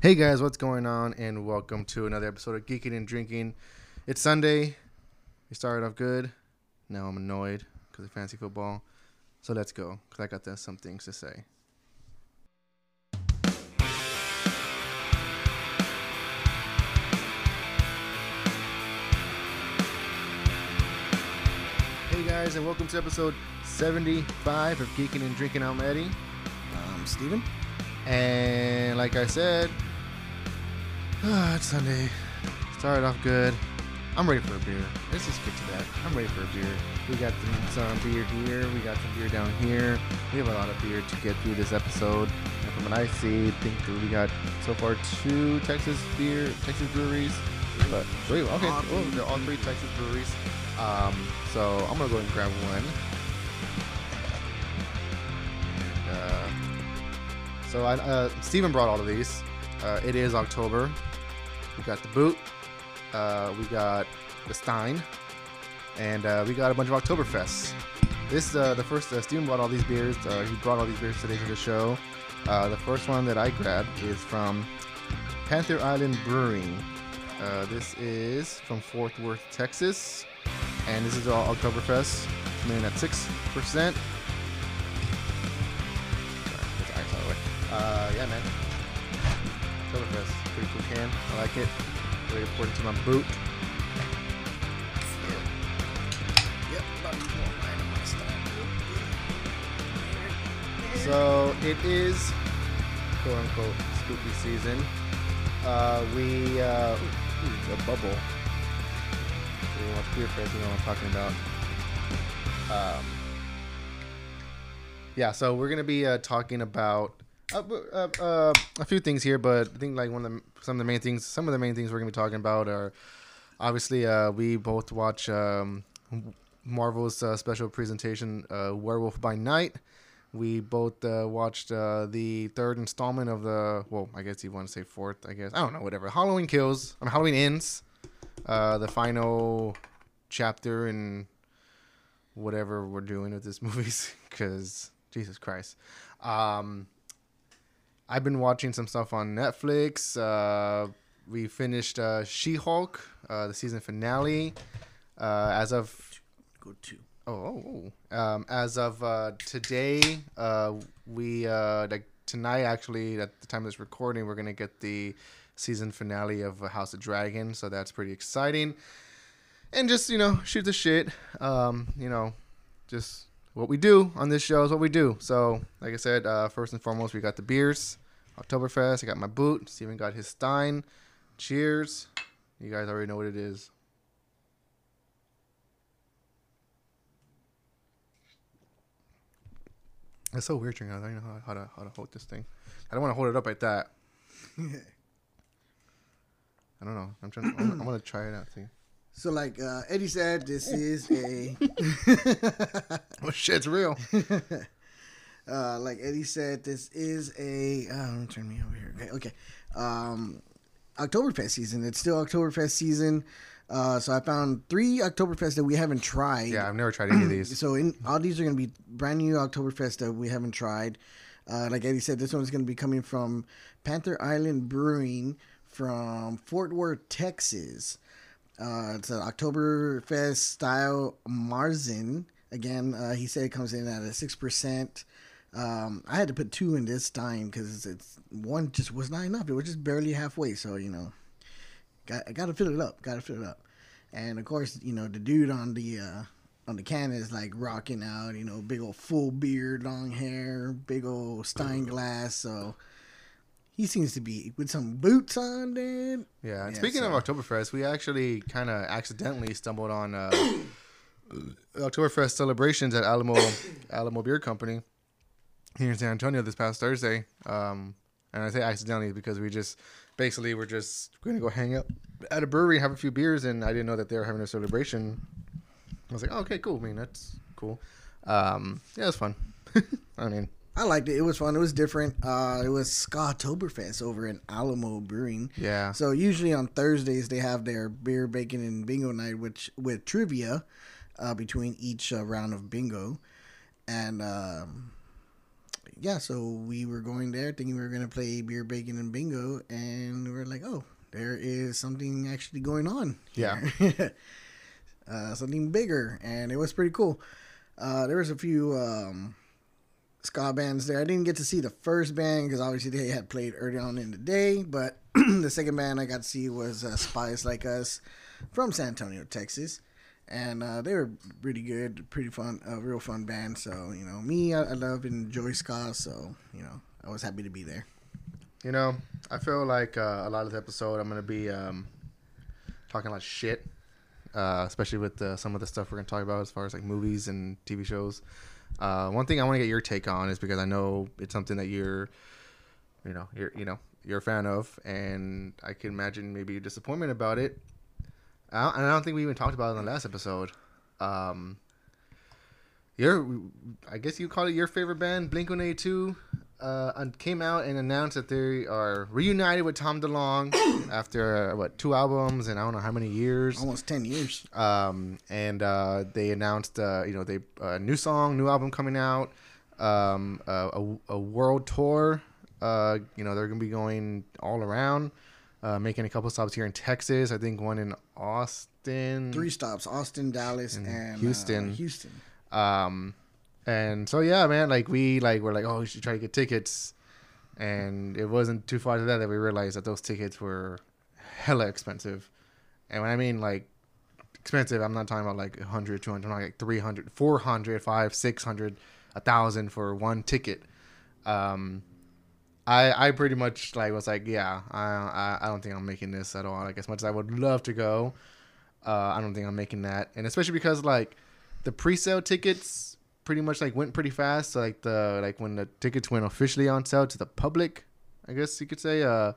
Hey guys, what's going on? And welcome to another episode of Geeking and Drinking. It's Sunday. We started off good. Now I'm annoyed because of fancy football. So let's go because I got some things to say. Hey guys, and welcome to episode 75 of Geeking and Drinking. I'm Eddie. Um, Stephen? And like I said, ah, it's Sunday. Started off good. I'm ready for a beer. Let's just get to that. I'm ready for a beer. We got some, beer here. We got some beer down here. We have a lot of beer to get through this episode. And from what I see, I think that we got so far two Texas beer, Texas breweries. But three. Okay, oh, they're all three Texas breweries. Um, so I'm gonna go ahead and grab one. And, uh, so I, uh, Stephen brought all of these. Uh, it is October. We got the boot. Uh, we got the Stein, and uh, we got a bunch of Oktoberfests. This uh, the first. Uh, Stephen brought all these beers. Uh, he brought all these beers today to the show. Uh, the first one that I grabbed is from Panther Island Brewing. Uh, this is from Fort Worth, Texas, and this is all Oktoberfest, coming in at six percent. Yeah, man. Oktoberfest, pretty cool can. I like it. Ready to pour it into my boot. Yep, about to pour mine in my style. So it is quote unquote spooky season. Uh, we uh, ooh, ooh, a bubble. So you watch Beer Fest, you know what I'm talking about. Um, yeah, so we're gonna be uh, talking about uh, uh, uh, a few things here, but I think like one of the some of the main things, some of the main things we're gonna be talking about are obviously uh, we both watch um, Marvel's uh, special presentation, uh, Werewolf by Night. We both watched the third installment of the well, I guess you want to say fourth, I guess I don't know, whatever. Halloween kills, I mean Halloween ends, the final chapter in whatever we're doing with this movies, because Jesus Christ. Um, I've been watching some stuff on Netflix. Uh, we finished uh, She-Hulk, uh, the season finale. Uh, as of Go to. oh, oh, oh. Um, as of uh, today, uh, we uh, like tonight actually at the time of this recording, we're gonna get the season finale of House of Dragon. So that's pretty exciting. And just you know, shoot the shit. Um, you know, just what we do on this show is what we do. So, like I said, uh, first and foremost, we got the beers, Oktoberfest. I got my boot. Stephen got his Stein. Cheers. You guys already know what it is. It's so weird drinking. I don't know how, how to how to hold this thing. I don't want to hold it up like that. I don't know. I'm trying. I'm, I'm gonna try it out. See. So, like uh, Eddie said, this is a. Oh shit! It's real. uh, like Eddie said, this is a. Me turn me over here. Okay, okay. Um, Oktoberfest season. It's still Oktoberfest season. Uh, so I found three Oktoberfest that we haven't tried. Yeah, I've never tried any of these. So in all these are going to be brand new Oktoberfest that we haven't tried. Uh, like Eddie said, this one's going to be coming from Panther Island Brewing from Fort Worth, Texas. Uh, it's an Oktoberfest style Marzen. Again, uh, he said it comes in at a six percent. Um, I had to put two in this time because it's one just was not enough. It was just barely halfway. So you know, got I got to fill it up. Got to fill it up. And of course, you know the dude on the uh, on the can is like rocking out. You know, big old full beard, long hair, big old Stein glass. So he seems to be with some boots on, dude. Yeah. And Yeah, speaking so- of Oktoberfest, we actually kind of accidentally stumbled on uh, Oktoberfest celebrations at Alamo Alamo Beer Company here in San Antonio this past Thursday. Um, and I say accidentally because we just basically were just going to go hang out at a brewery, have a few beers, and I didn't know that they were having a celebration. I was like, oh, okay, cool. I mean, that's cool. Um, yeah, it was fun. I mean, I liked it. It was fun. It was different. Uh, it was Scottoberfest over in Alamo Brewing. yeah. So usually on Thursdays they have their beer, bacon, and bingo night, which with trivia uh, between each uh, round of bingo, and um, yeah, so we were going there thinking we were gonna play beer, bacon, and bingo, and we were like, oh, there is something actually going on. Yeah. uh, something bigger, and it was pretty cool. Uh, there was a few um, ska bands there. I didn't get to see the first band because obviously they had played early on in the day, but the second band I got to see was uh, Spies Like Us from San Antonio, Texas. And uh, they were pretty good, pretty fun, a real fun band. So you know, me, I, I love and enjoy ska, so you know, I was happy to be there. You know, I feel like uh, a lot of the episode I'm gonna be um, talking a lot of shit, uh, especially with uh, some of the stuff we're gonna talk about as far as like movies and TV shows. Uh, one thing I want to get your take on is because I know it's something that you're, you know, you're you know you're a fan of, and I can imagine maybe disappointment about it. I don't, I don't think we even talked about it in the last episode. Um, your, I guess you call it your favorite band, Blink One Eighty Two uh, came out and announced that they are reunited with Tom DeLonge after uh, what two albums and I don't know how many years. Almost ten years. Um, and uh, they announced uh, you know they a new song, new album coming out, um, uh, a, a world tour. Uh, you know they're gonna be going all around, uh, making a couple stops here in Texas. I think one in Austin. Three stops: Austin, Dallas, And and Houston. Houston. Um, and so yeah, man, like we like we're like, oh, we should try to get tickets, and it wasn't too far to that that we realized that those tickets were hella expensive, and when I mean like expensive, I'm not talking about like 100, 200, I'm like 300, 400, 5, 600, a thousand for one ticket. Um, I I pretty much like was like, yeah, I I, I don't think I'm making this at all. Like as much as I would love to go, uh, I don't think I'm making that, and especially because like the pre-sale tickets pretty much like went pretty fast. So like the like when the tickets went officially on sale to the public, I guess you could say, uh,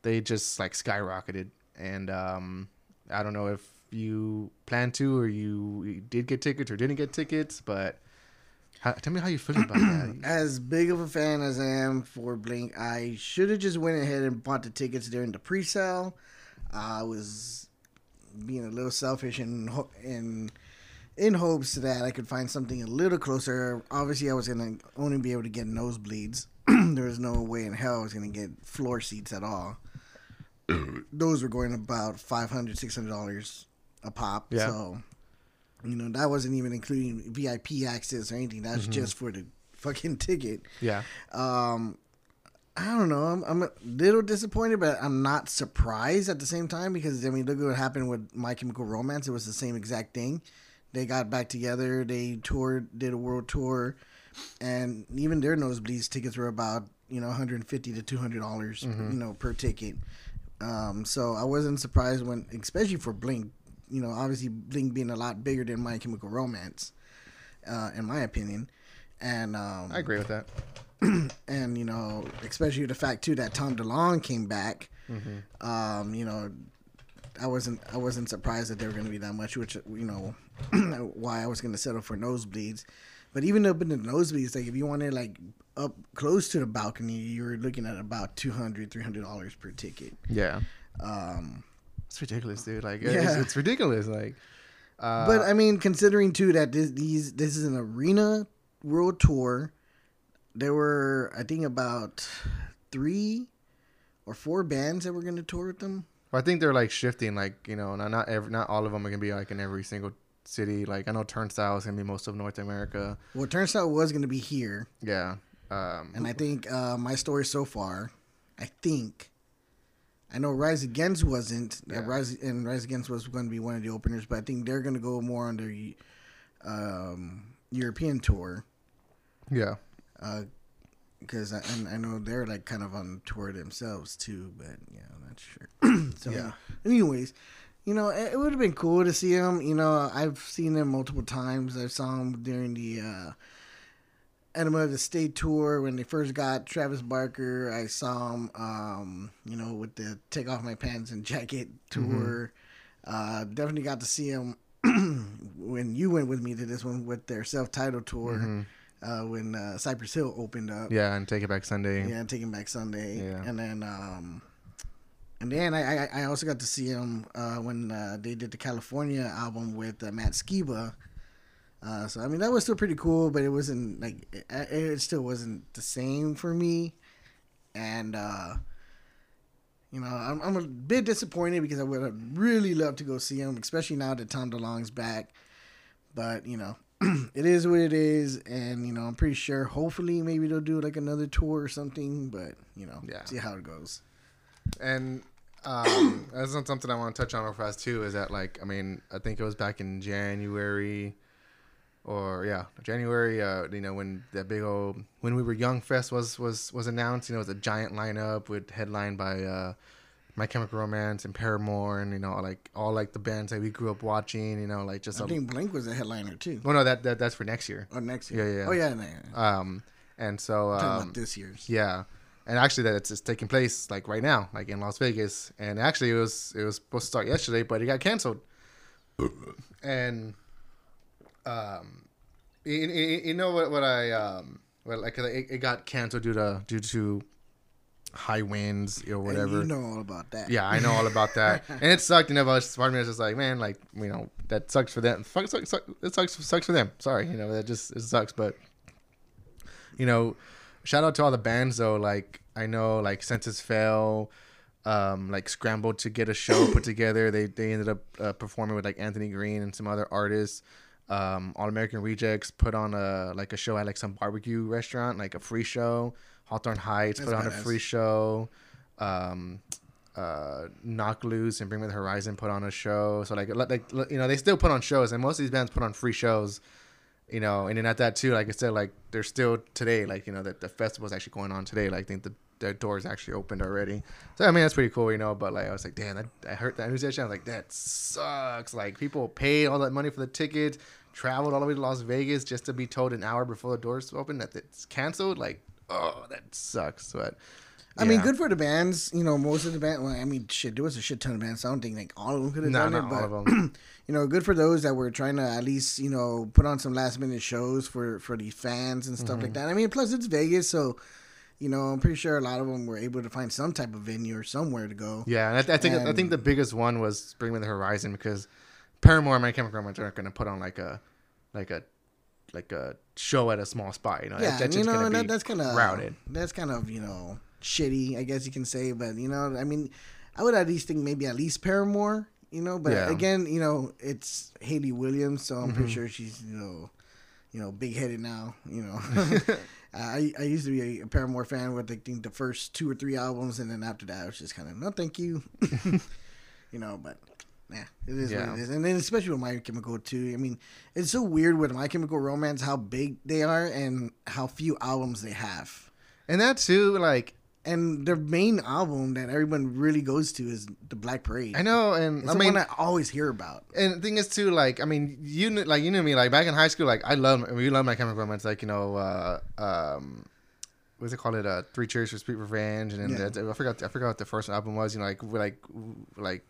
they just like skyrocketed. And um, I don't know if you plan to or you, did get tickets or didn't get tickets, but how, tell me how you feel about that. As big of a fan as I am for Blink, I should have just went ahead and bought the tickets during the pre-sale. I was being a little selfish and and in hopes that I could find something a little closer. Obviously, I was gonna only be able to get nosebleeds. there was no way in hell I was gonna get floor seats at all. Those were going about $500, $600 a pop. Yeah. So, you know, that wasn't even including VIP access or anything. That's just for the fucking ticket. Yeah. Um, I don't know. I'm, I'm a little disappointed, but I'm not surprised at the same time because I mean, look at what happened with My Chemical Romance. It was the same exact thing. They got back together. They toured, did a world tour, and even their nosebleeds tickets were about you know 150 to 200 dollars, you know, per ticket. Um, so I wasn't surprised when, especially for Blink. You know, obviously Blink being a lot bigger than My Chemical Romance, uh, in my opinion. And um, I agree with that. and you know, especially the fact too that Tom DeLonge came back. Um, you know, I wasn't I wasn't surprised that they were going to be that much, which you know, why I was going to settle for nosebleeds. But even up in the nosebleeds, like if you wanted like up close to the balcony, you're looking at about 200 300 dollars per ticket. Yeah. Um, It's ridiculous, dude. Like, Yeah. it's, it's ridiculous. Like, uh, but I mean, considering too that this these this is an arena world tour, there were I think about three or four bands that were going to tour with them. I think they're like shifting, like you know, not not every, not all of them are gonna be like in every single city. Like I know Turnstile is gonna be most of North America. Well, Turnstile was going to be here, Yeah. Um, and I think uh, my story so far, I think, I know Rise Against wasn't. uh, Rise and Rise Against was going to be one of the openers, but I think they're going to go more on their um, European tour yeah. because I, and I know they're like kind of on tour themselves too. But yeah, I'm not sure. so Yeah. anyways. You know, it, would have been cool to see them. You know, I've seen them multiple times. I saw them during the uh, Enema of the State tour when they first got Travis Barker. I saw them, um, you know, with the Take Off My Pants and Jacket tour. Uh, definitely got to see them when you went with me to this one with their self-titled tour Mhm. uh, when uh, Cypress Hill opened up. Yeah, and Taking Back Sunday. Yeah, and It Back Sunday. Yeah. And then um and then I, I I also got to see him uh, when uh, they did the California album with uh, Matt Skiba. Uh, so I mean that was still pretty cool, but it wasn't like it, it still wasn't the same for me. And uh, you know, I'm, I'm a bit disappointed because I would have really loved to go see him, especially now that Tom DeLonge's back. But you know, it is what it is, and you know, I'm pretty sure. Hopefully, maybe they'll do like another tour or something. But you know, Yeah. see how it goes. And um, that's not something I want to touch on real fast too. Is that like I mean I think it was back in January, or yeah January. Uh, you know when that big old when we were young fest was was was announced. You know it was a giant lineup with headline by uh, My Chemical Romance and Paramore and you know like all like the bands that we grew up watching. You know like just I a, think Blink was a headliner too. well no that, that that's for next year. Or next year. yeah. Oh yeah, no, yeah. Um, and so um, about this year's. yeah, and actually that it's, it's taking place like right now, like in Las Vegas. And actually it was it was supposed to start yesterday, but it got canceled. and um, you, you, you know what what I um well like it, it got canceled due to due to high winds or And whatever. you know all about that. Yeah, I know all about that, and it sucked. You know, part of me was just like, man, like you know, that sucks for them. Fuck, suck, suck, it sucks, sucks for them. Sorry, you know, that just it sucks. But you know, shout out to all the bands though. Like I know, like Senses Fail, um, like scrambled to get a show put together. They they ended up uh, performing with like Anthony Green and some other artists. Um, All American Rejects put on a like a show at like some barbecue restaurant, like a free show. Hawthorne Heights That's put on a free show. Um, uh, Knocked Loose and Bring Me the Horizon put on a show. So like, like you know, they still put on shows, and most of these bands put on free shows. You know, and then at that too, like I said, like they're still today, like you know, that the festival's actually going on today. Like I think the the doors actually opened already. So I mean, that's pretty cool, you know. But like, I was like, damn, that, I heard that news yesterday. I was like, that sucks. Like people paid all that money for the tickets, traveled all the way to Las Vegas just to be told an hour before the doors open that it's canceled. Like, oh, that sucks. But I mean, good for the bands. You know, most of the band. Well, I mean, shit, there was a shit ton of bands. I don't think like all of them could have No, done not it, all but of them. you know, good for those that were trying to at least you know put on some last minute shows for for the fans and stuff Mm-hmm. like that. I mean, plus it's Vegas, so you know, I'm pretty sure a lot of them were able to find some type of venue or somewhere to go. Yeah, and I, th- I think I think the biggest one was Bring Me the Horizon because Paramore and My Chemical Romance aren't going to put on like a like a like a show at a small spot. You know, Yeah, That- that's and, you just know, that, that's kind of crowded. That's kind of you know shitty, I guess you can say. But you know, I mean, I would at least think maybe at least Paramore. You know, but Yeah. again, you know, it's Hayley Williams, so I'm pretty Mhm. sure she's you know, you know, big headed now. You know, I I used to be a, Paramore fan with I think the first two or three albums, and then after that, I was just kind of no, thank you. you know, but. Yeah, it is Yeah. what it is, and then especially with My Chemical too. I mean, it's so weird with My Chemical Romance how big they are and how few albums they have. and that too, like And their main album that everyone really goes to is the Black Parade. I know, and It's I the mean, one I always hear about. and the thing is too, like I mean, you kn- like you knew me, like back in high school, like I love we love My Chemical Romance, like you know, uh, um. What's it called? It uh, Three Cheers for Sweet Revenge, and then Yeah. that- I forgot. I forgot what the first album was. You know, like we like like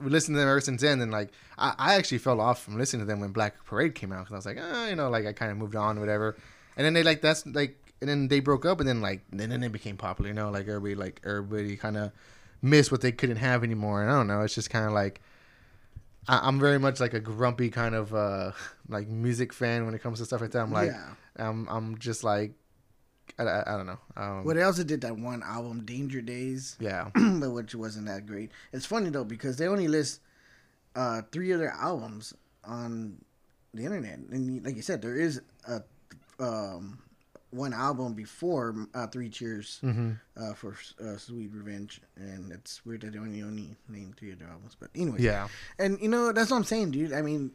we listened to them ever since then. And like I, I actually fell off from listening to them when Black Parade came out because I was like, ah, you know, like I kind of moved on, whatever. And then they like that's like, and then they broke up, and then like and then they became popular. You know, like everybody like everybody kind of missed what they couldn't have anymore. And I don't know. It's just kind of like. I- I'm very much like a grumpy kind of uh like music fan when it comes to stuff like that. I'm like, yeah. I'm I'm just like, I, I, I don't know. Um, Well, they also did that one album, Danger Days, yeah, but which wasn't that great. It's funny though because they only list uh, three other albums on the internet, and like you said, there is a um, one album before uh, Three Cheers hmm uh, for uh, Sweet Revenge, and it's weird that they only only named three other albums. But anyway, yeah, and you know that's what I'm saying, dude. I mean,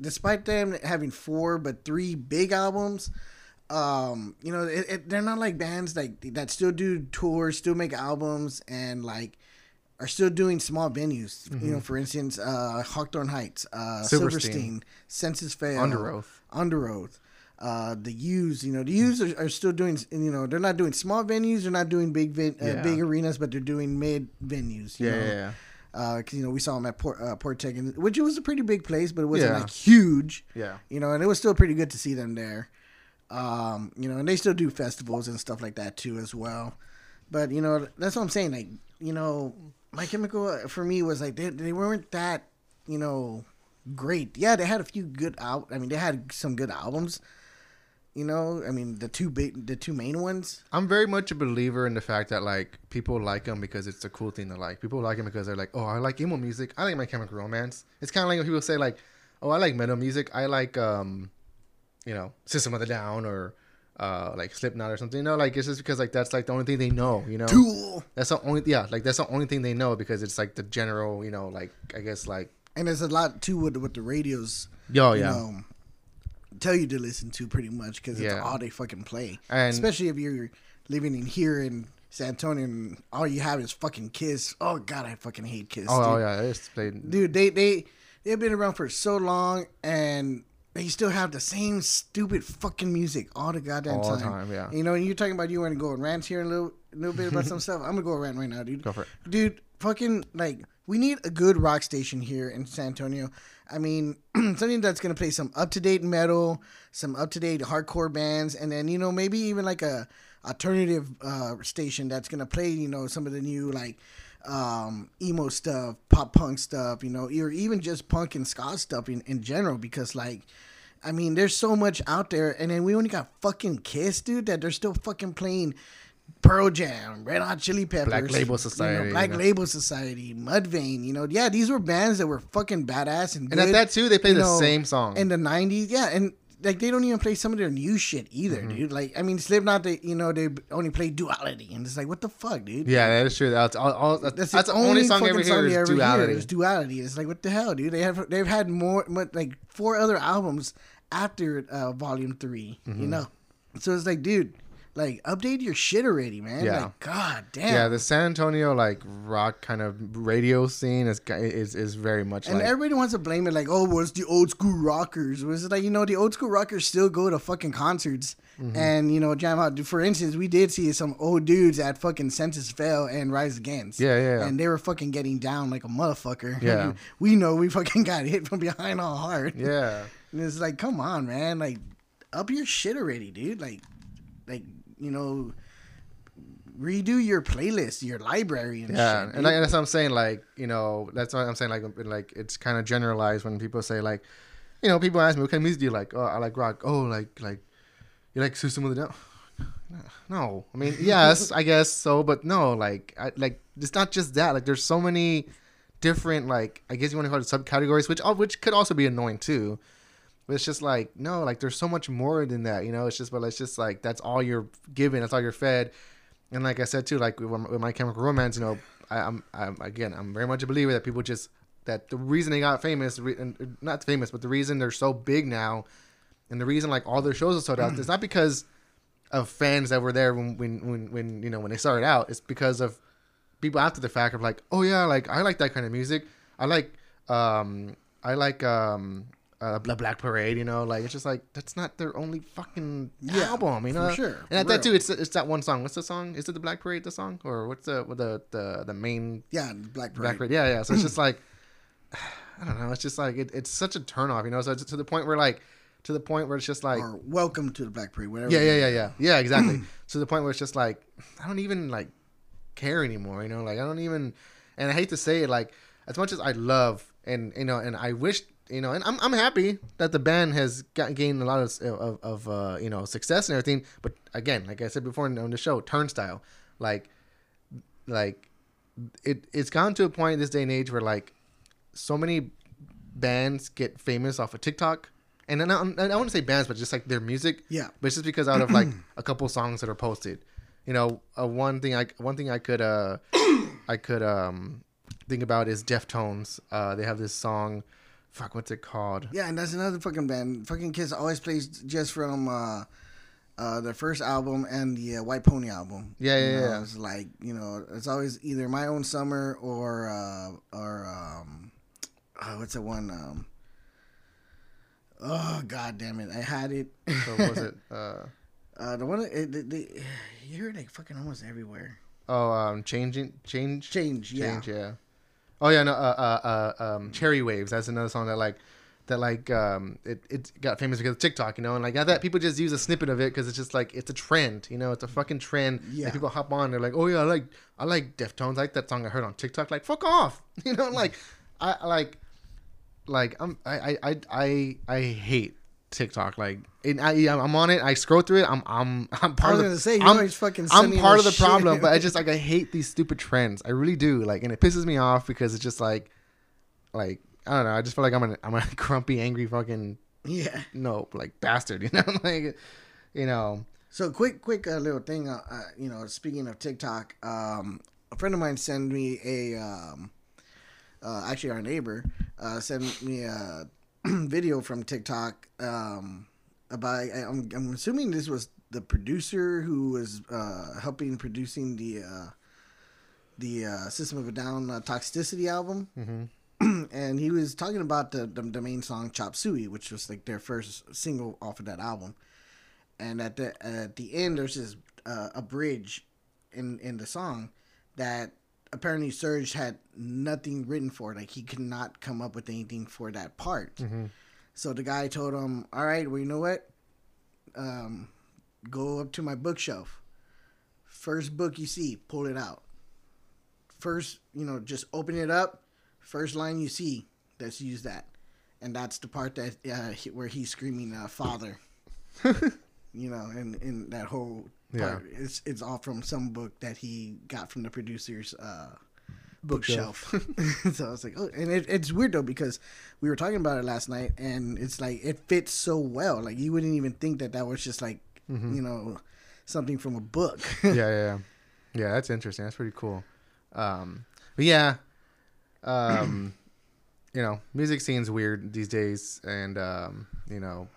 despite them having four but three big albums, um, you know, it, it, they're not like bands like that still do tours, still make albums, and like are still doing small venues. You know, for instance, uh, Hawthorne Heights, uh, Silverstein. Silverstein, Senses Fail, Underoath. Under Oath. Uh, the Used, you know, the Used are, are still doing, you know, they're not doing small venues, they're not doing big, ven- uh, big arenas, but they're doing mid venues. Yeah, know? yeah, yeah. Uh 'cause you know we saw them at Port uh, Port Tech, and- which was a pretty big place, but it wasn't Yeah. like huge, Yeah. you know. And it was still pretty good to see them there. Um, you know, and they still do festivals and stuff like that too as well. But you know, that's what I'm saying. Like, you know, My Chemical uh, for me was like they they weren't that, you know, great. Yeah, they had a few good out. I mean, they had some good albums. You know, I mean, the two big, the two main ones. I'm very much a believer in the fact that like people like them because it's a cool thing to like. People like them because they're like, oh, I like emo music. I like My Chemical Romance. It's kind of like when people say like, oh, I like metal music. I like um, you know, System of the Down or uh like Slipknot or something. You know, like it's just because like that's like the only thing they know. You know, Tool. that's the only yeah, like that's the only thing they know because it's like the general. You know, like I guess like And there's a lot too with with the radios. yo yeah. know, tell you to listen to pretty much because it's Yeah. all they fucking play. And- especially if you're living in here in San Antonio and all you have is fucking Kiss. Oh god, I fucking hate Kiss. Oh, dude. oh yeah, it's played. dude they they they've been around for so long and they still have the same stupid fucking music all the goddamn All time. the time, yeah. You know, and you're talking about you want to go and rant here a little, a little bit about some stuff. I'm gonna go rant right now, dude. Go for it. dude. Fucking like, we need a good rock station here in San Antonio. I mean, something that's gonna play some up to date metal, some up to date hardcore bands, and then you know maybe even like a alternative uh, station that's gonna play you know some of the new like um, emo stuff, pop punk stuff, you know, or even just punk and ska stuff in, in general. Because like, I mean, there's so much out there, and then we only got fucking Kiss, dude, that they're still fucking playing. Pearl Jam, Red Hot Chili Peppers, Black Label you know, Society, Black you know. Label Society, Mudvayne, you know, yeah, these were bands that were fucking badass and Good, And at that too, they play you the know, same song. in the '90s. Yeah, and like they don't even play some of their new shit either, Mm-hmm. dude. Like, I mean, Slipknot, they you know they only play Duality, and it's like, what the fuck, dude? yeah, that is true. That's all. all that's, That's, the only song ever hear is ever duality. Is duality. It's like what the hell, dude? They have they've had more, like four other albums after uh, Volume 3 Mm-hmm. You know, so it's like, dude, like update your shit already, man. Yeah. Like, god damn. Yeah, the San Antonio like rock kind of radio scene is is is very much and like everybody wants to blame it like, oh, well, it's the old school rockers. Was it like you know the old school rockers still go to fucking concerts Mm-hmm. and you know jam out? For instance, we did see some old dudes at fucking Senses Fail and Rise Against. Yeah, yeah, yeah. And they were fucking getting down like a motherfucker. Yeah. we know we fucking got hit from behind all hard. yeah. And it's like, come on, man, like up your shit already, dude. Like, like you know. Redo your playlist, your library, and Yeah, shit. and like, that's what I'm saying. Like, you know, that's what I'm saying. Like, like it's kind of generalized when people say like, you know, people ask me what kind of music do you like? Oh, I like rock. Oh, like like you like System of the Down? No, I mean, yes, I guess so, but no, like, I, like it's not just that. Like, there's so many different, like, I guess you want to call it subcategories, which all which could also be annoying too. But it's just like no, like there's so much more than that. You know, it's just, but it's just like that's all you're given. That's all you're fed. And like I said too, like with, my Chemical Romance, you know, I, I'm, I'm again, I'm very much a believer that people just that the reason they got famous, not famous, but the reason they're so big now, and the reason like all their shows are sold out, it's not because of fans that were there when, when when when you know when they started out. It's because of people after the fact of like, oh yeah, like I like that kind of music. I like um I like um uh, Bla- Black Parade, you know, like it's just like that's not their only fucking Yeah, album, you know. sure, And at that too, it's it's that one song. What's the song? Is it the Black Parade? The song or what's the the the the main yeah, Black Parade. Black Parade? Yeah, yeah. So it's just like I don't know. It's just like it, it's such a turnoff, you know. So it's to the point where like to the point where it's just like or welcome to the Black Parade, whatever. yeah, yeah, yeah, yeah, yeah, exactly. to the point where it's just like I don't even like care anymore. You know, like I don't even. And I hate to say it, like as much as I love and you know, and I wish you know, and I'm I'm happy that the band has got, gained a lot of of, of uh, you know success and everything. But again, like I said before on the show, turnstile, like like it it's gone to a point in this day and age where like so many bands get famous off of TikTok. And then I, I don't want to say bands, but just like their music. Yeah. But it's just because out of like a couple songs that are posted, you know, uh, one thing I one thing I could uh I could um think about is Deftones. Uh, they have this song, fuck, what's it called? Yeah, and that's another fucking band. Fucking Kiss always plays just from uh, uh, their first album and the uh, White Pony album. Yeah, yeah, You know, yeah. It's like you know, it's always either My Own Summer or uh, or um, oh, what's the one? Um, oh god damn it, I had it. So was it? Uh, uh, the one it, the, the, you hear it like fucking almost everywhere. oh, um, changing, change, Change, yeah. change, yeah. Oh yeah, no, uh, uh, uh, um, Cherry Waves. That's another song that like, that like, um, it, it got famous because of TikTok, you know, and like that people just use a snippet of it because it's just like it's a trend, you know, it's a fucking trend. Yeah. People hop on, they're like, oh yeah, I like, I like Deftones, I like that song I heard on TikTok. Like, fuck off, you know, like, I I like. like I'm I I I I hate TikTok. Like it, I I'm on it. I scroll through it. I'm I'm I'm part I was of the. say, I'm, fucking I'm part of the shit. problem, but I just like I hate these stupid trends. I really do. Like, and it pisses me off because it's just like, like I don't know. I just feel like I'm an I'm a grumpy, angry fucking yeah. no like bastard. You know, like you know. So quick, quick uh, little thing. Uh, uh, you know, speaking of TikTok, um, a friend of mine sent me a, um, uh, actually our neighbor, uh, sent me a video from TikTok um, about. I, I'm, I'm assuming this was the producer who was uh, helping producing the uh, the uh, System of a Down uh, Toxicity album. Mm-hmm. and he was talking about the, the the main song "Chop Suey," which was like their first single off of that album. And at the at the end, there's this uh, a bridge in in the song that apparently Serj had nothing written for. it. Like he could not come up with anything for that part. Mhm. So the guy told him, "All right, well, you know what? Um, go up to my bookshelf. First book you see, pull it out. First, you know, just open it up. First line you see, let's use that, and that's the part that uh, where he's screaming, uh, "Father." you know, and in that whole part, it's it's all from some book that he got from the producer's uh, bookshelf. so I was like, oh, and it, it's weird though because we were talking about it last night, and it's like it fits so well. Like you wouldn't even think that that was just like you know something from a book. yeah, yeah, yeah. Yeah, that's interesting. That's pretty cool. Um, but yeah, um, you know, music scene's weird these days, and um, you know,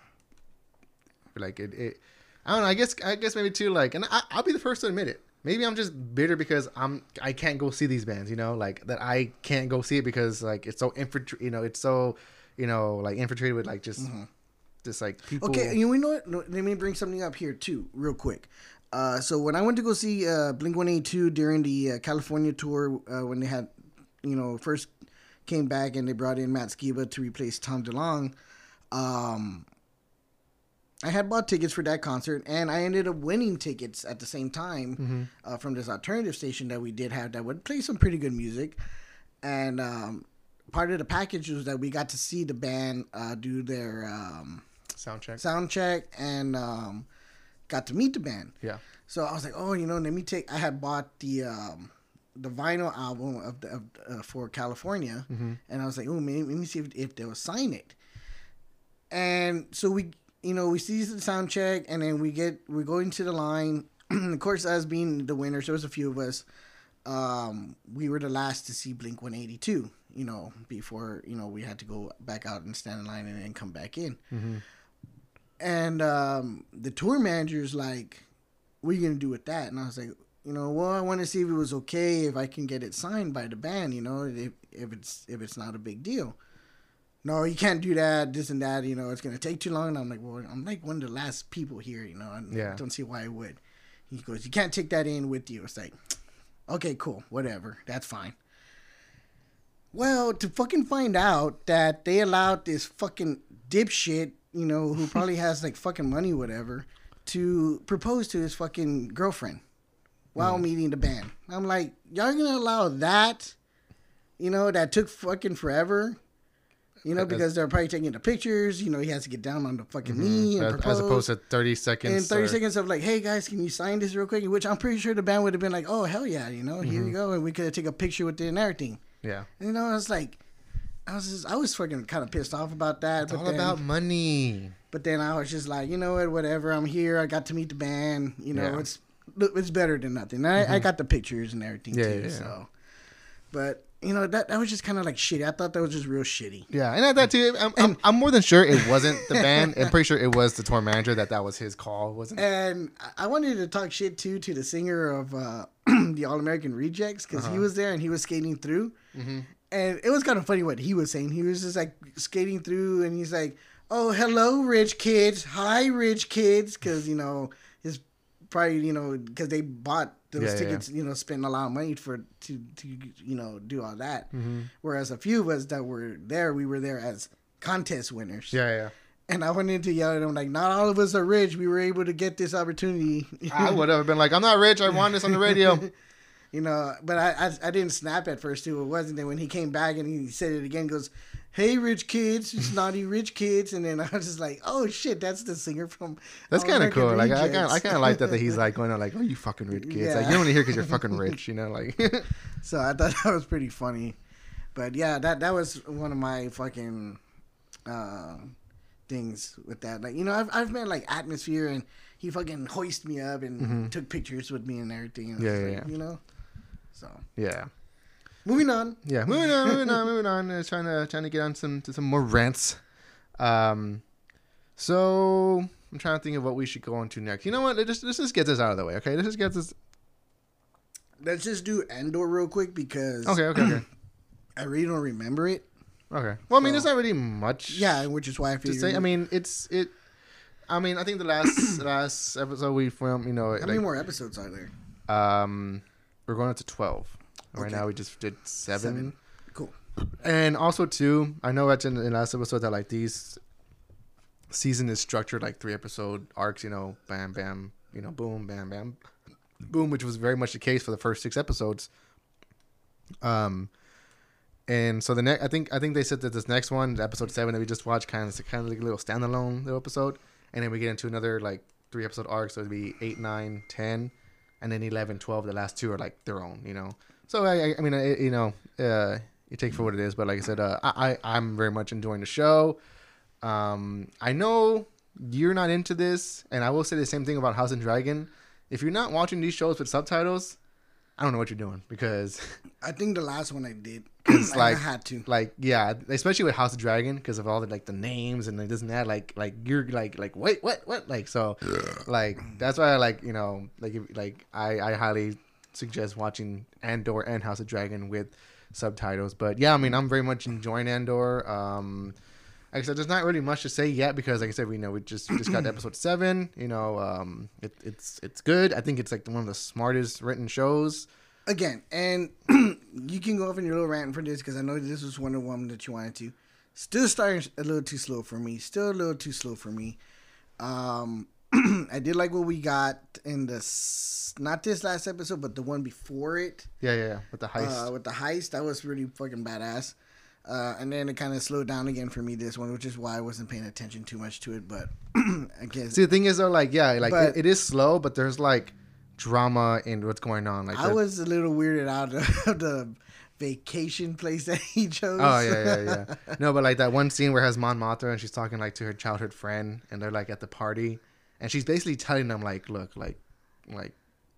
like it, it. I don't know. I guess, I guess maybe too. Like, and I, I'll be the first to admit it. Maybe I'm just bitter because I'm I can't go see these bands. You know, like that I can't go see it because like it's so infiltrated. You know, it's so you know like infiltrated with like just just like people. Okay, you know what? Let me bring something up here too, real quick. Uh, so when I went to go see uh, Blink One Eighty Two during the uh, California tour, uh, when they had, you know, first came back and they brought in Matt Skiba to replace Tom DeLonge, um, I had bought tickets for that concert, and I ended up winning tickets at the same time uh, from this alternative station that we did have that would play some pretty good music, and um, part of the package was that we got to see the band uh, do their. Um, sound check. sound check and um, got to meet the band. Yeah. So I was like, oh, you know, let me take. I had bought the um, the vinyl album of the of, uh, for California, and I was like, oh, maybe, let me see if, if they'll sign it. And so we, you know, we see the sound check, and then we get we go into the line. of course, us being the winners, there was a few of us. Um, we were the last to see Blink One Eighty Two. You know, before you know we had to go back out and stand in line and then come back in and um, the tour manager's like, "What are you gonna do with that?" And I was like, "You know, well, I want to see if it was okay if I can get it signed by the band. You know, if if it's if it's not a big deal." No, you can't do that. This and that. You know, it's gonna take too long. And I'm like, well, I'm like one of the last people here. You know, and Yeah. I don't see why I would. He goes, "You can't take that in with you." It's like, okay, cool, whatever, that's fine. Well, to fucking find out that they allowed this fucking dipshit, you know, who probably has like fucking money, whatever, to propose to his fucking girlfriend while meeting the band. I'm like, y'all gonna allow that? You know, that took fucking forever. You know, because they're probably taking the pictures. You know, he has to get down on the fucking mm-hmm. knee and As, propose as opposed to thirty seconds. in 30 or- seconds of like, hey guys, can you sign this real quick? Which I'm pretty sure the band would have been like, oh hell yeah, you know, here you mm-hmm. go, and we could take a picture with it and everything. Yeah. You know, I was like, I was just, I was fucking kind of pissed off about that. It's but all then, about money. but then I was just like, you know what, whatever. I'm here. I got to meet the band. You know, Yeah. it's it's better than nothing. I, I mm-hmm. got the pictures and everything Yeah, too. yeah. So, but you know that that was just kind of like shitty. I thought that was just real shitty. Yeah, and at that too, I'm, I'm, I'm more than sure it wasn't the band. I'm pretty sure it was the tour manager that that was his call, wasn't it? And I- I wanted to talk shit too to the singer of uh, the All American Rejects because Uh-huh. he was there and he was skating through, Mm-hmm. and it was kind of funny what he was saying. He was just like skating through, and he's like, "Oh, hello, rich kids. Hi, rich kids," because you know probably you know because they bought those Yeah, yeah, tickets, you know, spent a lot of money for to to you know do all that. Mm-hmm. Whereas a few of us that were there, we were there as contest winners. Yeah, yeah. And I wanted to yell at him like, "Not all of us are rich. We were able to get this opportunity." I would have been like, I'm not rich. I want this on the radio. you know, but I, I I didn't snap at first too. It wasn't. Then when he came back and he said it again, he goes, hey rich kids, it's naughty rich kids, and then I was just like, oh shit, that's the singer from. That's kind of cool. Like I. I kind of like that that he's like going on like, oh, you fucking rich kids. Like Yeah. you only here because you're fucking rich. You know, like So I thought that was pretty funny, but yeah, that that was one of my fucking uh, things with that. Like you know, I've I've met like atmosphere, and he fucking hoisted me up and took pictures with me and everything. And Mm-hmm. Yeah, yeah, yeah, like, yeah. You know, so yeah. Moving on. Yeah, moving on, moving on, moving on. Uh, trying to trying to get on some to some more rants. Um, so I'm trying to think of what we should go on to next. You know what? Let's just let's just get this out of the way, okay? Let's just get this. Let's just do Andor real quick because Okay, okay, okay, I really don't remember it. okay. Well, I mean, So- there's not really much. Yeah, which is why I To say, I mean, it's it. I mean, I think the last last episode we filmed, you know, how many more episodes are there? um, we're going up to twelve. Right Okay. now, we just did seven. Seven. Cool. And also too, I know that's in the last episode that like these season is structured like three episode arcs. You know, bam, bam, you know, boom, bam, bam, boom, which was very much the case for the first six episodes. Um, and so the next, I think, I think they said that this next one, episode seven that we just watched, kind of kind of like a little standalone little episode, and then we get into another like three episode arc. So it'd be eight, nine, ten, and then 11, 12. The last two are like their own. You know. So I, I, mean, I, you know, uh, you take it for what it is. But like I said, uh, I, I'm very much enjoying the show. Um, I know you're not into this, and I will say the same thing about House and Dragon. If you're not watching these shows with subtitles, I don't know what you're doing because, I think the last one I did. 'Cause, I like- I had to. like, yeah, especially with House of Dragon, because of all the like the names and it doesn't add like, like you're like, like, wait, what, what, like, so, like, that's why I like, you know, like, if, like, I, I highly suggest watching Andor and House of Dragon with subtitles. But yeah, I mean, I'm very much enjoying Andor. Um, like I said, there's not really much to say yet because, like I said, we know we just just got episode seven. You know, um, it, it's it's good. I think it's like one of the smartest written shows. again, and you can go off in your little rant for this because I know this was Wonder Woman that you wanted to. Still starting a little too slow for me. Still a little too slow for me. Um, I did like what we got in this, not this last episode, but the one before it Yeah, yeah, yeah. With the heist. uh, with the heist. That was really fucking badass. Uh, and then it kind of slowed down again for me this one, which is why I wasn't paying attention too much to it. But I guess See, the thing is though, like, yeah, like But- it, it is slow, but there's like drama in what's going on. Like, I was a little weirded out of the vacation place that he chose. Oh yeah, yeah, yeah. No, but like that one scene where it has Mon Mothma and she's talking like to her childhood friend, and they're like at the party, and she's basically telling them like, look, like, like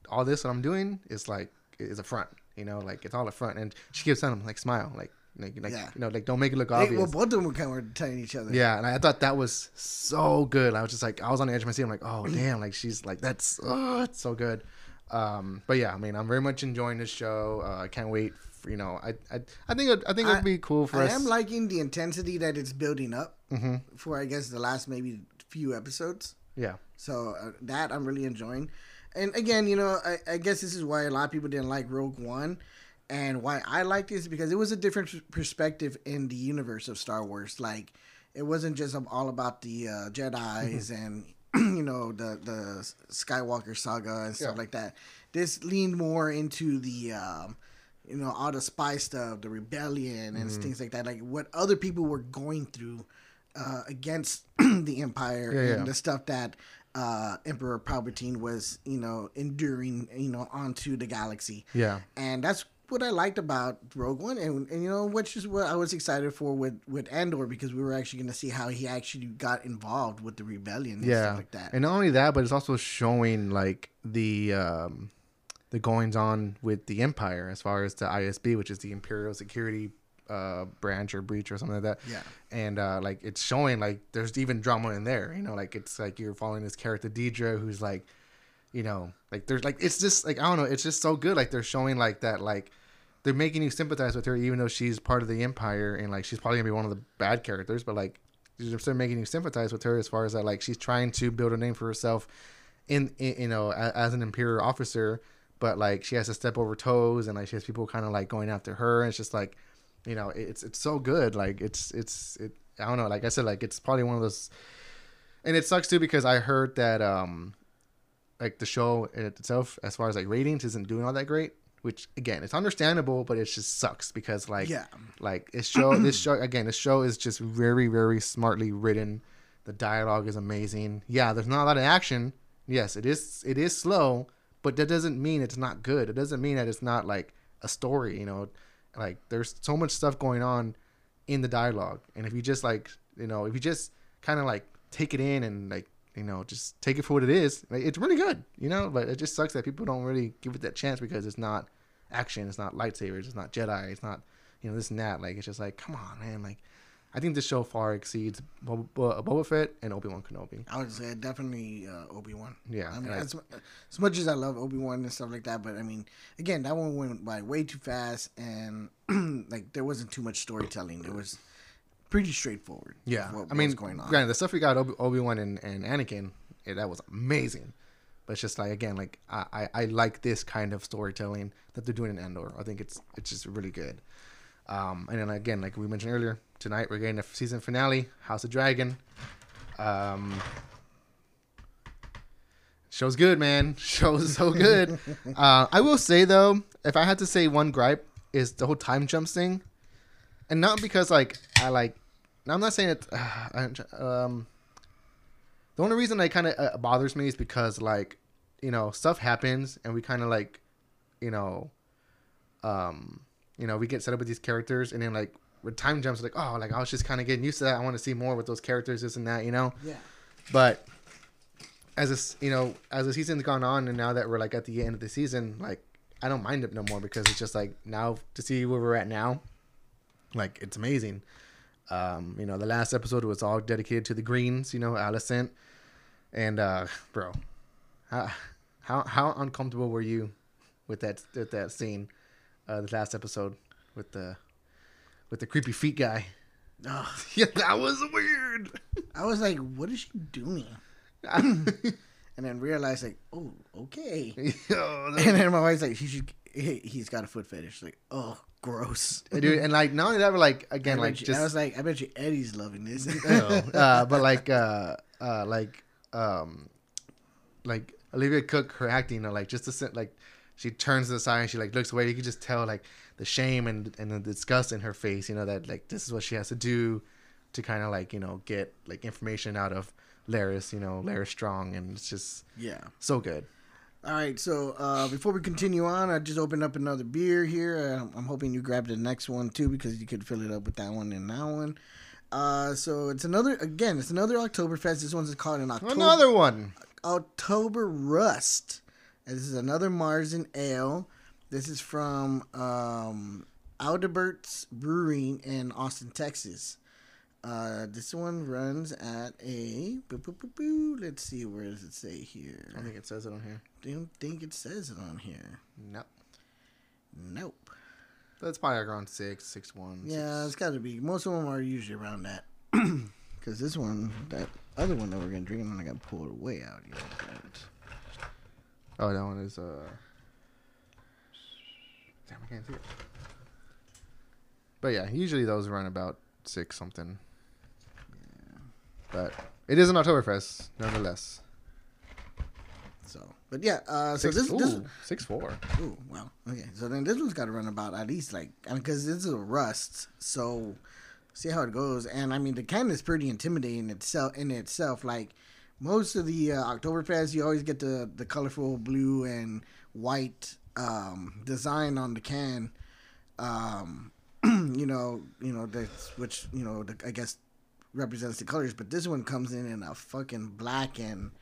all this that I'm doing is like is a front, you know, like it's all a front, and she keeps telling them like, smile, like, like, like Yeah. you know, like don't make it look They, obvious. well, both of them were kind of were telling each other. Yeah, and I thought that was so good. I was just like, I was on the edge of my seat. I'm like, oh damn, like she's like that's oh, it's so good. Um, but yeah, I mean, I'm very much enjoying this show. Uh, I can't wait. For, you know, I I, I think it, I think it'd be cool for I us. am liking the intensity that it's building up hmm for, I guess, the last maybe few episodes. Yeah, So uh, that I'm really enjoying. And again, you know, I, I guess this is why a lot of people didn't like Rogue One. And why I like this because it was a different perspective in the universe of Star Wars. Like, it wasn't just all about the uh, Jedi's and, you know, the, the Skywalker saga and stuff Yeah. like that. This leaned more into the, um, you know, all the spy stuff, the rebellion, and Mm-hmm. things like that. Like, what other people were going through uh, against the Empire Yeah, and yeah. the stuff that uh, Emperor Palpatine was, you know, enduring, you know, onto the galaxy. yeah. And that's what I liked about Rogue One, and, and you know, which is what I was excited for with with Andor because we were actually going to see how he actually got involved with the rebellion and yeah stuff like that. and not only that but it's also showing like the um the goings on with the empire as far as the isb which is the imperial security uh branch or breach or something like that. Yeah, and uh like it's showing like there's even drama in there you know like it's like you're following this character Dedra who's like you know like there's like it's just like i don't know it's just so good. Like they're showing like that like they're making you sympathize with her even though she's part of the empire and like she's probably gonna be one of the bad characters but like they're still making you sympathize with her as far as that like she's trying to build a name for herself in, in you know a, as an imperial officer but like she has to step over toes and like she has people kind of like going after her and it's just like you know it's it's so good like it's it's it i don't know like i said like it's probably one of those and it sucks too because i heard that um like the show itself as far as like ratings isn't doing all that great which again, it's understandable, but it just sucks because like Yeah. like this show this show again this show is just very very smartly written. The dialogue is amazing. Yeah, there's not a lot of action. Yes, it is it is slow, but that doesn't mean it's not good. It doesn't mean that it's not like a story, you know. Like there's so much stuff going on in the dialogue. And if you just like, you know, if you just kind of like take it in and like, you know, just take it for what it is, like, it's really good, you know. But it just sucks that people don't really give it that chance because it's not action, it's not lightsabers, it's not Jedi, it's not, you know, this and that. Like it's just like, come on, man. Like I think this show far exceeds Boba, Boba Fett and Obi Wan Kenobi. I would say definitely uh, Obi Wan. Yeah, I mean, I- as, as much as I love Obi Wan and stuff like that, but I mean, again, that one went by way too fast, and like there wasn't too much storytelling. It was pretty straightforward. Yeah, what, I mean, was going on. granted, the stuff we got Obi Wan and, and Anakin, yeah, that was amazing. But it's just like again, like I, I, I like this kind of storytelling that they're doing in Andor. I think it's it's just really good. Um, and then again, like we mentioned earlier, tonight we're getting a season finale, House of Dragon. Um, show's good, man. Show's so good. uh, I will say though, if I had to say one gripe, is the whole time jumps thing, and not because like I like. now, I'm not saying it. Uh, um, the only reason that kind of uh, bothers me is because like you know stuff happens and we kind of like you know um you know we get set up with these characters and then like with time jumps like oh like I was just kind of getting used to that. I want to see more with those characters this and that you know? Yeah, but as this you know as the season's gone on and now that we're like at the end of the season like I don't mind it no more because it's just like now to see where we're at now like it's amazing. Um you know the last episode was all dedicated to the greens you know Alicent. And uh bro how how how uncomfortable were you with that with that scene uh the last episode with the with the creepy feet guy Ugh. yeah that was weird I was like, what is she doing? And then realized like, oh, okay. Yo, And then my wife's like, he should. He, he's got a foot fetish. Like, oh, gross. dude and like not only that but like again bet like you- just I was like, I bet you Eddie's loving this. Uh, but like uh uh like um like Olivia Cooke her acting you know like just to sit like she turns to the side and she like looks away you can just tell like the shame and and the disgust in her face you know that like this is what she has to do to kind of like you know get like information out of Larys you know Larys Strong and it's just yeah. so good All right, so uh, before we continue on, I just opened up another beer here. Uh, I'm hoping you grab the next one too because you could fill it up with that one and that one. Uh, so it's another again, it's another Oktoberfest. This one's called an October another one October Rust. And this is another Marzen Ale. This is from um, Adelbert's Brewing in Austin, Texas. Uh, this one runs at a. boo, boo, boo, boo. Let's see, where does it say here? I don't think it says it on here I don't think it says it on here. Nope. Nope. that's probably around six six one Yeah, it's got to be. Most of them are usually around that. Because this one, that other one that we're going to drink, I'm not going to pull it way out here. But oh that one is uh damn I can't see it but yeah usually those run about six something but it is an Oktoberfest nonetheless so, but yeah, uh, so six, this, this, six four Ooh, wow. Okay, so then this one's got to run about at least like, I mean, because this is a rust, so see how it goes. And I mean, the can is pretty intimidating itself in itself. Like most of the uh, Oktoberfest, you always get the the colorful blue and white um, design on the can. Um, you know, you know that's which you know the, I guess represents the colors, but this one comes in in a fucking black and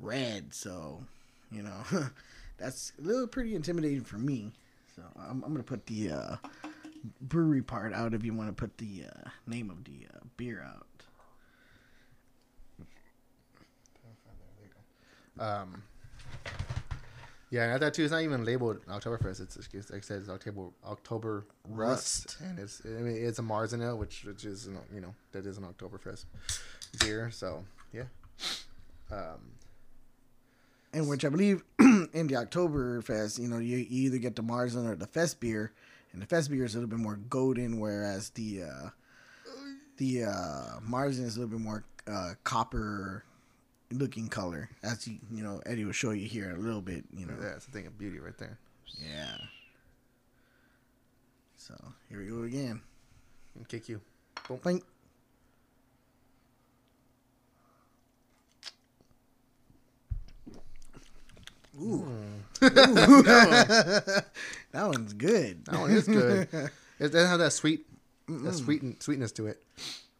red. So, you know, that's a little pretty intimidating for me. So I'm, I'm gonna put the uh, brewery part out if you want to put the uh, name of the uh, beer out. Um, yeah, and at that too, it's not even labeled Oktoberfest. It's, it's like I said, it's October October Rust, Rust. and it's I mean it's a Marzen ale, which which is you know that is an Oktoberfest beer. So yeah, um, And which I believe in the Oktoberfest, you know, you, you either get the Marzen or the Fest beer, and the Fest beer is a little bit more golden, whereas the uh, the uh, Marzen is a little bit more uh, copper looking color, as you you know Eddie will show you here a little bit. You know, that's the thing of beauty right there. yeah. So here we go again. And kick you. Boink. Ooh. Mm. that one's good. That one is good. It doesn't have that sweet, that sweet sweetness to it.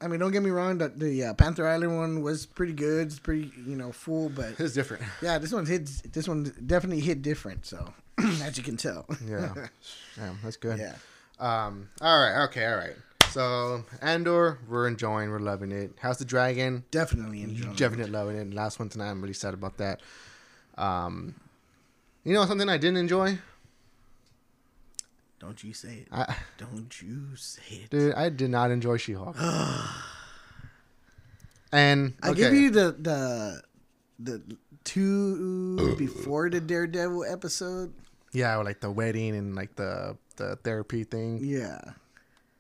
I mean, don't get me wrong. The, the uh, Panther Island one was pretty good. It's pretty, you know, full. But It's different. yeah, this one's hit. This one definitely hit different. So as you can tell. Yeah. yeah, that's good. yeah. Um. All right. Okay. All right. So Andor, we're enjoying. We're loving it. How's the Dragon, Definitely enjoying. definitely loving it. Last one tonight, I'm really sad about that. Um, you know something I didn't enjoy, Don't you say it. I, Don't you say it. dude. I did not enjoy She-Hulk. and I give you the the the two before the Daredevil episode. yeah, like the wedding and like the the therapy thing. Yeah.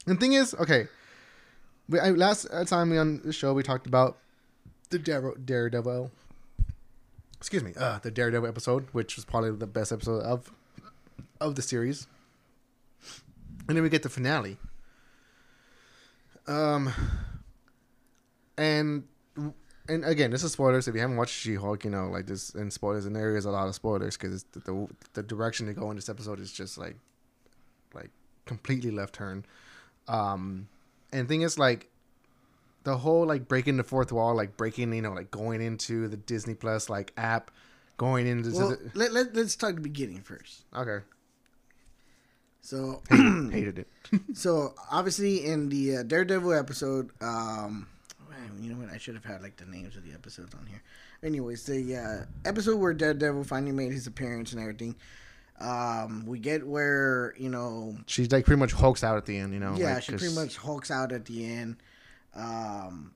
And the thing is, okay, we I, last time we on the show we talked about the Dare, Daredevil. Excuse me, uh, the Daredevil episode, which was probably the best episode of of the series. And then we get the finale. Um, and and again, this is spoilers. If you haven't watched She-Hulk, you know, like this and spoilers, and there is a lot of spoilers because the, the the direction they go in this episode is just like like completely left turn. Um, and thing is, like, the whole like breaking the fourth wall, like breaking, you know, like going into the Disney Plus like app, going into Well, the, let, let, let's talk the beginning first. okay, So, hated it. so obviously in the uh, Daredevil episode, um, you know what? I should have had like the names of the episodes on here. Anyways, the uh, episode where Daredevil finally made his appearance and everything. Um, we get where you know she's like pretty much hulks out at the end, you know. yeah, like, she 'cause- pretty much hulks out at the end, um,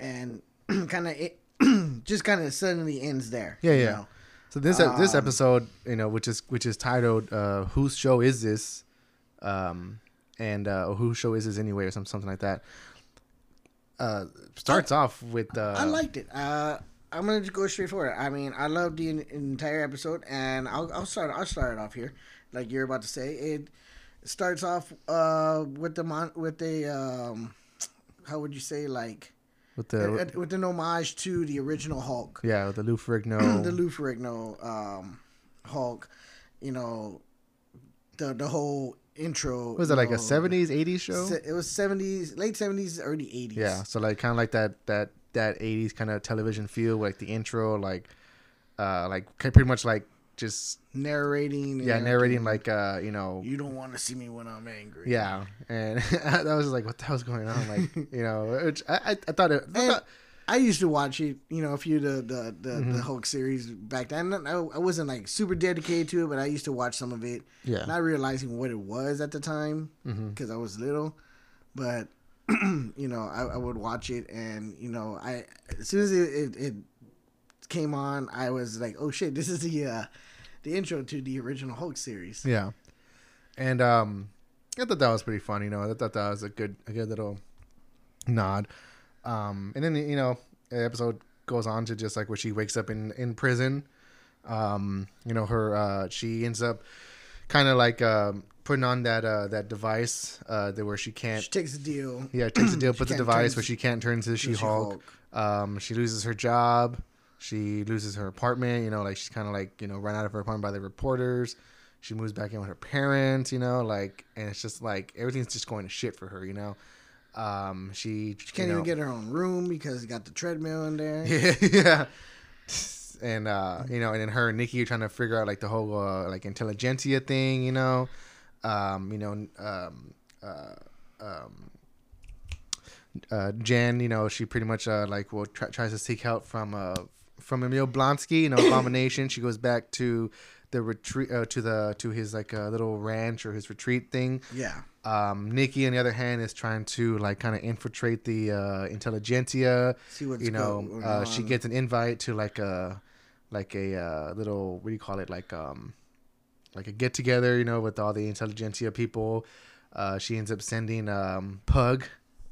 and kind of it just kind of suddenly ends there. Yeah, yeah. know? So this this Um, episode, you know, which is which is titled uh, "Whose Show Is This?" um, and uh, "Whose Show Is This Anyway?" or something something like that. Uh, starts off with uh, I liked it. Uh, I'm gonna just go straight for it. I mean, I loved the entire episode, and I'll, I'll start. I'll start it off here, like you're about to say. It starts off uh, with the mon- with the um, how would you say like with the uh, with an homage to the original Hulk. yeah with the Lou Ferrigno. the Lou Ferrigno um, Hulk, you know, the the whole intro. was it like know, a seventies, eighties show? It was seventies, late seventies, early eighties. Yeah, so like kind of like that that that eighties kind of television feel, like the intro, like uh like pretty much like just narrating. and yeah narrating like uh you know you don't want to see me when I'm angry. yeah, and that was like what the hell's going on, like you know, which I I, I thought it. I thought, I used to watch it, you know, a few of the the the, Mm-hmm. the Hulk series back then. I, I wasn't like super dedicated to it, but I used to watch some of it, yeah, not realizing what it was at the time because I was little. But you know, I, I would watch it, and you know, I as soon as it, it, it came on, I was like, oh shit, this is the uh, the intro to the original Hulk series. yeah, and um, I thought that was pretty fun. You know, I thought that was a good a good little nod. Um, and then you know, the episode goes on to just like where she wakes up in in prison. Um, you know, her uh, she ends up kind of like um, putting on that uh, that device uh, that where she can't. She takes a deal. Yeah, takes a deal, puts the can't device where she can't turn into the She Hulk. Um, she loses her job. She loses her apartment. You know, like she's kind of like you know run out of her apartment by the reporters. She moves back in with her parents. You know, like and it's just like everything's just going to shit for her. You know, um, she She can't you even get her own room because it got the treadmill in there. yeah, yeah. And uh, you know, and then her and Nikki are trying to figure out like the whole uh, like Intelligencia thing, you know. Um, you know, um, uh, um, uh, Jen, you know, she pretty much uh, like will try, tries to seek help from uh from Emil Blonsky, you know, Abomination. she goes back to the retreat uh, to the to his like uh, little ranch or his retreat thing. Yeah. Um, Nikki, on the other hand, is trying to like kind of infiltrate the uh, Intelligencia See what's you know going uh, she gets an invite to like a like a uh, little what do you call it like um like a get together you know with all the Intelligencia people uh, she ends up sending um pug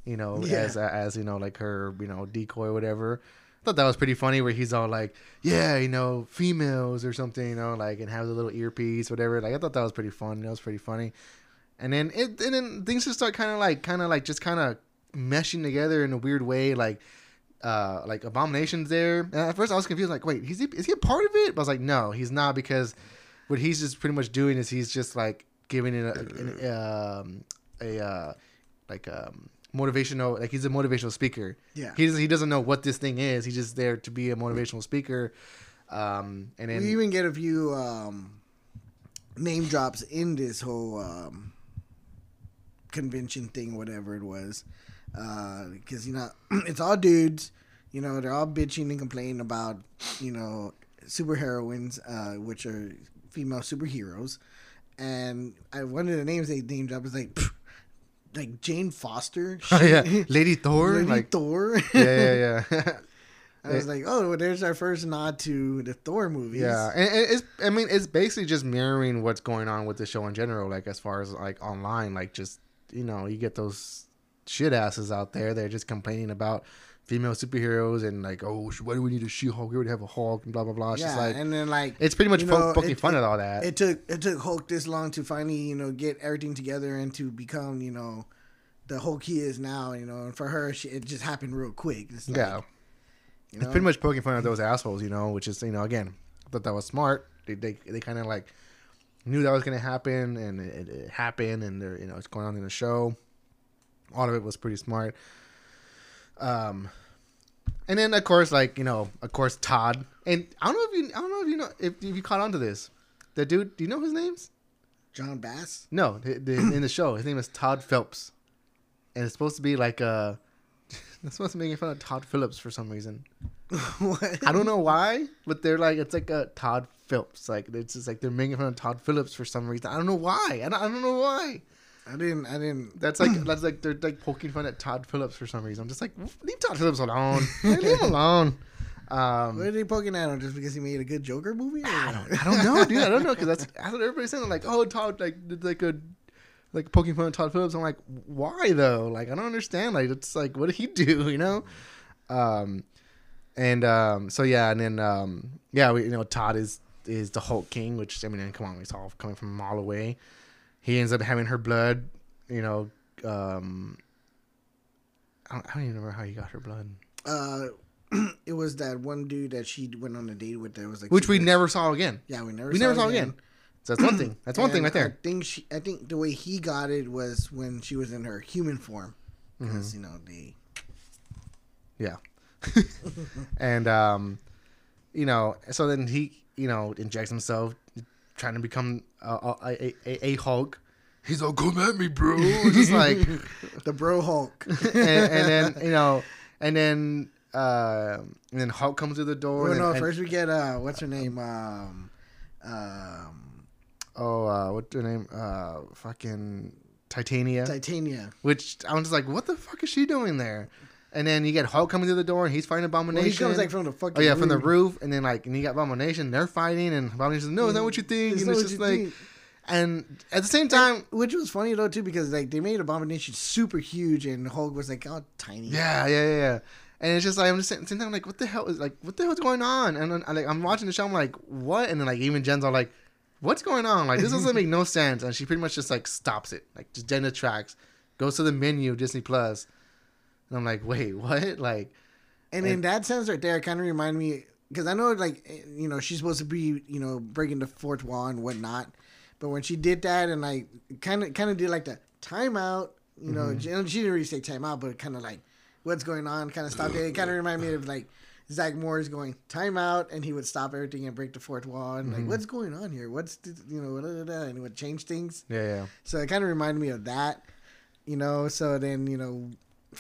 you know Yeah. as as you know like her you know decoy or whatever I thought that was pretty funny where he's all like yeah you know females or something you know like and has a little earpiece whatever like i thought that was pretty fun that was pretty funny and then it and then things just start kind of like kind of like just kind of meshing together in a weird way, like. Uh, like abominations there. And at first, I was confused. Like, wait, is he is he a part of it? But I was like, no, he's not because what he's just pretty much doing is he's just like giving it a, an, um, a uh, like um, motivational like he's a motivational speaker. Yeah. He doesn't, he doesn't know what this thing is. He's just there to be a motivational speaker. Um, and then we even get a few um, name drops in this whole um, convention thing, whatever it was, because you know it's all dudes. You know they're all bitching and complaining about you know superheroines, uh, which are female superheroes, and I one of the names they name drop is like. pff, Like Jane Foster, oh, yeah, Lady Thor, Lady like Thor. yeah, yeah, yeah. I was like, oh, well, there's our first nod to the Thor movies. Yeah, and it's I mean it's basically just mirroring what's going on with the show in general. Like as far as like online, like just you know you get those shit asses out there. They're just complaining about female superheroes and like oh why do we need a She-Hulk? We already have a Hulk and blah blah blah. It's yeah, just like and then like it's pretty much know, poking it- fun it- at all that. it took it took Hulk this long to finally you know get everything together and to become you know the Hulk he is now. You know, and for her, she, it just happened real quick. It's like, yeah, you it's pretty much poking fun at those assholes. You know, which is you know again, I thought that was smart. They they, they kind of like knew that was gonna happen and it, it happened and they're you know it's going on in the show. All of it was pretty smart. Um, and then of course, like you know, of course, Todd. And I don't know if you, I don't know if you know if, if you caught on to this. The dude, do you know his names? Jon Bass. No, the, the, in the show, his name is Todd Phelps, and it's supposed to be like uh They're supposed to be making fun of Todd Phillips for some reason. what? I don't know why, but they're like it's like a Todd Phillips. Like it's just like they're making fun of Todd Phillips for some reason. I don't know why. I don't, I don't know why. I didn't. I didn't. That's like that's like they're like poking fun at Todd Phillips for some reason. I'm just like leave Todd Phillips alone. leave him alone. Um, What are they poking at him just because he made a good Joker movie? Or I don't, I don't know, dude. I don't know because that's, that's what everybody's saying. Like, oh, Todd, like, did like a, like poking fun at Todd Phillips. I'm like, why though? Like, I don't understand. Like, it's like, what did he do? You know? Um, and um, so yeah, and then um, yeah, we, you know, Todd is is the Hulk King, which I mean, come on, we saw coming from a mile away. He ends up having her blood. You know, um, I don't, I don't even remember how he got her blood, Uh, it was that one dude that she went on a date with. That was like, which we never saw again. Yeah, we never. We saw never saw again. So that's one thing. That's one thing right there. I think she. I think the way he got it was when she was in her human form, Mm-hmm. because you know they. Yeah. and um, you know, so then he, you know, injects himself, trying to become a a, a, a Hulk. He's all, "Come at me, bro!" Just like, the bro Hulk. and then you know, and then uh, and then Hulk comes through the door. well, and, no, and- first we get uh, what's her name? Um, um, oh, uh, what's her name? Uh, fucking Titania. Titania. which I'm just like, what the fuck is she doing there? And then you get Hulk coming through the door, and he's fighting Well, Abomination. he comes like from the fucking. Oh yeah, from the roof. and then like, and you got Abomination. They're fighting, and Abomination says, "No, it's not what you think." It's and it's just like, think. and at the same time, Which was funny though too because like they made Abomination super huge and Hulk was like oh tiny. yeah, yeah, yeah, yeah. And it's just like I'm just sitting, there, like, what the hell is like, what the hell's going on? And then I, like I'm watching the show, I'm like, what? And then like even Jen's all like, what's going on? Like this doesn't make no sense. And she pretty much just like stops it, like just in tracks, goes to the menu of Disney Plus, and I'm like, wait, what? Like, And in that sense, right there, it kind of remind me because I know, like, you know, she's supposed to be, you know, breaking the fourth wall and whatnot. But when she did that, and like, kind of, kind of did like the timeout, you know, mm-hmm. she, she didn't really say timeout, but kind of like, what's going on, kind of stopped it. It kind of reminded me of like Zach Morris going timeout, and he would stop everything and break the fourth wall, and like, mm-hmm. what's going on here? What's, the, you know, da, da, da, and it would change things. yeah, yeah. So it kind of reminded me of that, you know. So then, you know,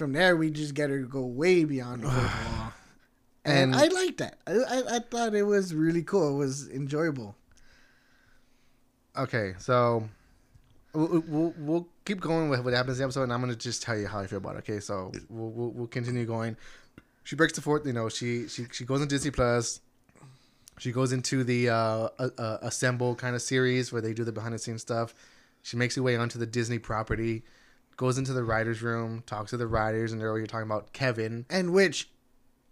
from there we just get her to go way beyond the and, And- I like that. I, I I thought it was really cool. It was enjoyable. Okay, so we'll, we'll, we'll keep going with what happens in the episode, and I'm gonna just tell you how I feel about it. Okay, so we'll, we'll, we'll continue going. She breaks the fourth. You know, she she she goes on Disney Plus. She goes into the uh, uh, uh, assemble kind of series where they do the behind the scenes stuff. She makes her way onto the Disney property, goes into the writers' room, talks to the writers, and they're you're talking about Kevin. And which,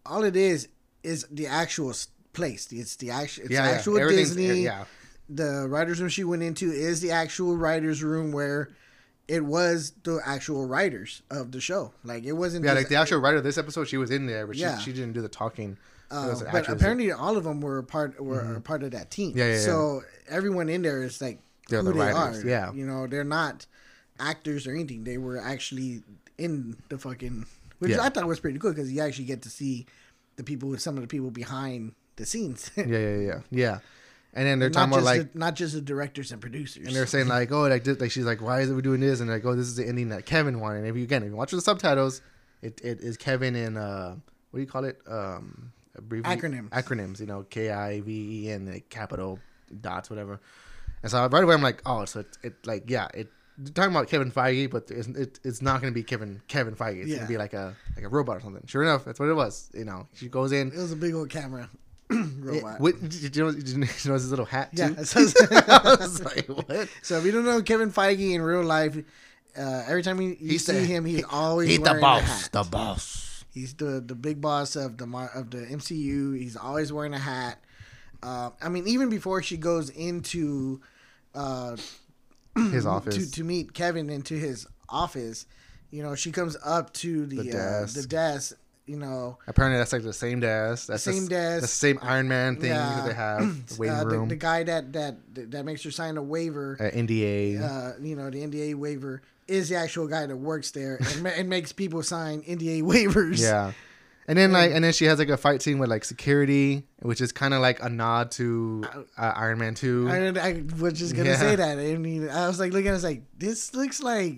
all it is is the actual place. It's the actual. It's Yeah, yeah, actual everything's- Disney. yeah. The writers' room she went into is the actual writers' room where it was the actual writers of the show. Like it wasn't. Yeah, just- like the actual writer of this episode, she was in there, but Yeah. she, she didn't do the talking. Uh, but actress. apparently, all of them were part were a part of that team. Yeah, yeah, yeah. So everyone in there is like They're who the they writers, are. yeah. you know, they're not actors or anything. They were actually in the fucking, which Yeah. I thought was pretty cool because you actually get to see the people, with some of the people behind the scenes. yeah, yeah, yeah, yeah. And then they're not talking about like, the, not just the directors and producers. and they're saying like, oh, like, this, like she's like, why is it we doing this? And like, oh, this is the ending that Kevin wanted. And if you again, if you watch the subtitles, it, it is Kevin in uh, what do you call it? Um, abbrevi- Acronyms. Acronyms. You know, K I V E N, like capital dots, whatever. And so right away, I'm like, oh, so it, it like, yeah, it. Talking about Kevin Feige, but it's, it, it's not going to be Kevin Kevin Feige. It's Yeah. going to be like a like a robot or something. Sure enough, that's what it was. You know, she goes in. it was a big old camera It, robot. what, did you know? Did you notice his little hat too? yeah. it was like, what? so if you don't know Kevin Feige in real life, uh, every time you, you He's see the- him, he's always He's the wearing a boss. The boss. He's the the big boss of the of the MCU. He's always wearing a hat. Uh, I mean, even before she goes into uh, His office. to to meet Kevin into his office, you know, she comes up to the The uh, desk. the desk. You know, Apparently, that's like the same desk. That's Same the, desk. The same Iron Man thing Yeah. that they have. The waiting uh, the, room. the guy that that that makes her sign a waiver. uh, NDA. uh, you know, the NDA waiver is the actual guy that works there and, and makes people sign NDA waivers. yeah. And then like, and then she has like a fight scene with like security, which is kind of like a nod to uh, Iron Man Two. I, I was just gonna Yeah. say that. I mean, I was like looking, I was like, this looks like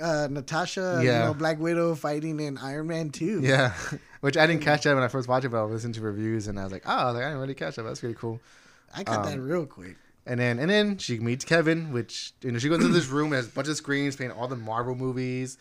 uh, Natasha, you know, Black Widow fighting in Iron Man Two. Yeah, which I didn't catch that when I first watched it, but I listened to reviews and I was like, oh, I, like, I didn't really catch that. That's pretty cool. I got Um, that real quick. And then and then she meets Kevin, which you know she goes into this room has a bunch of screens playing all the Marvel movies,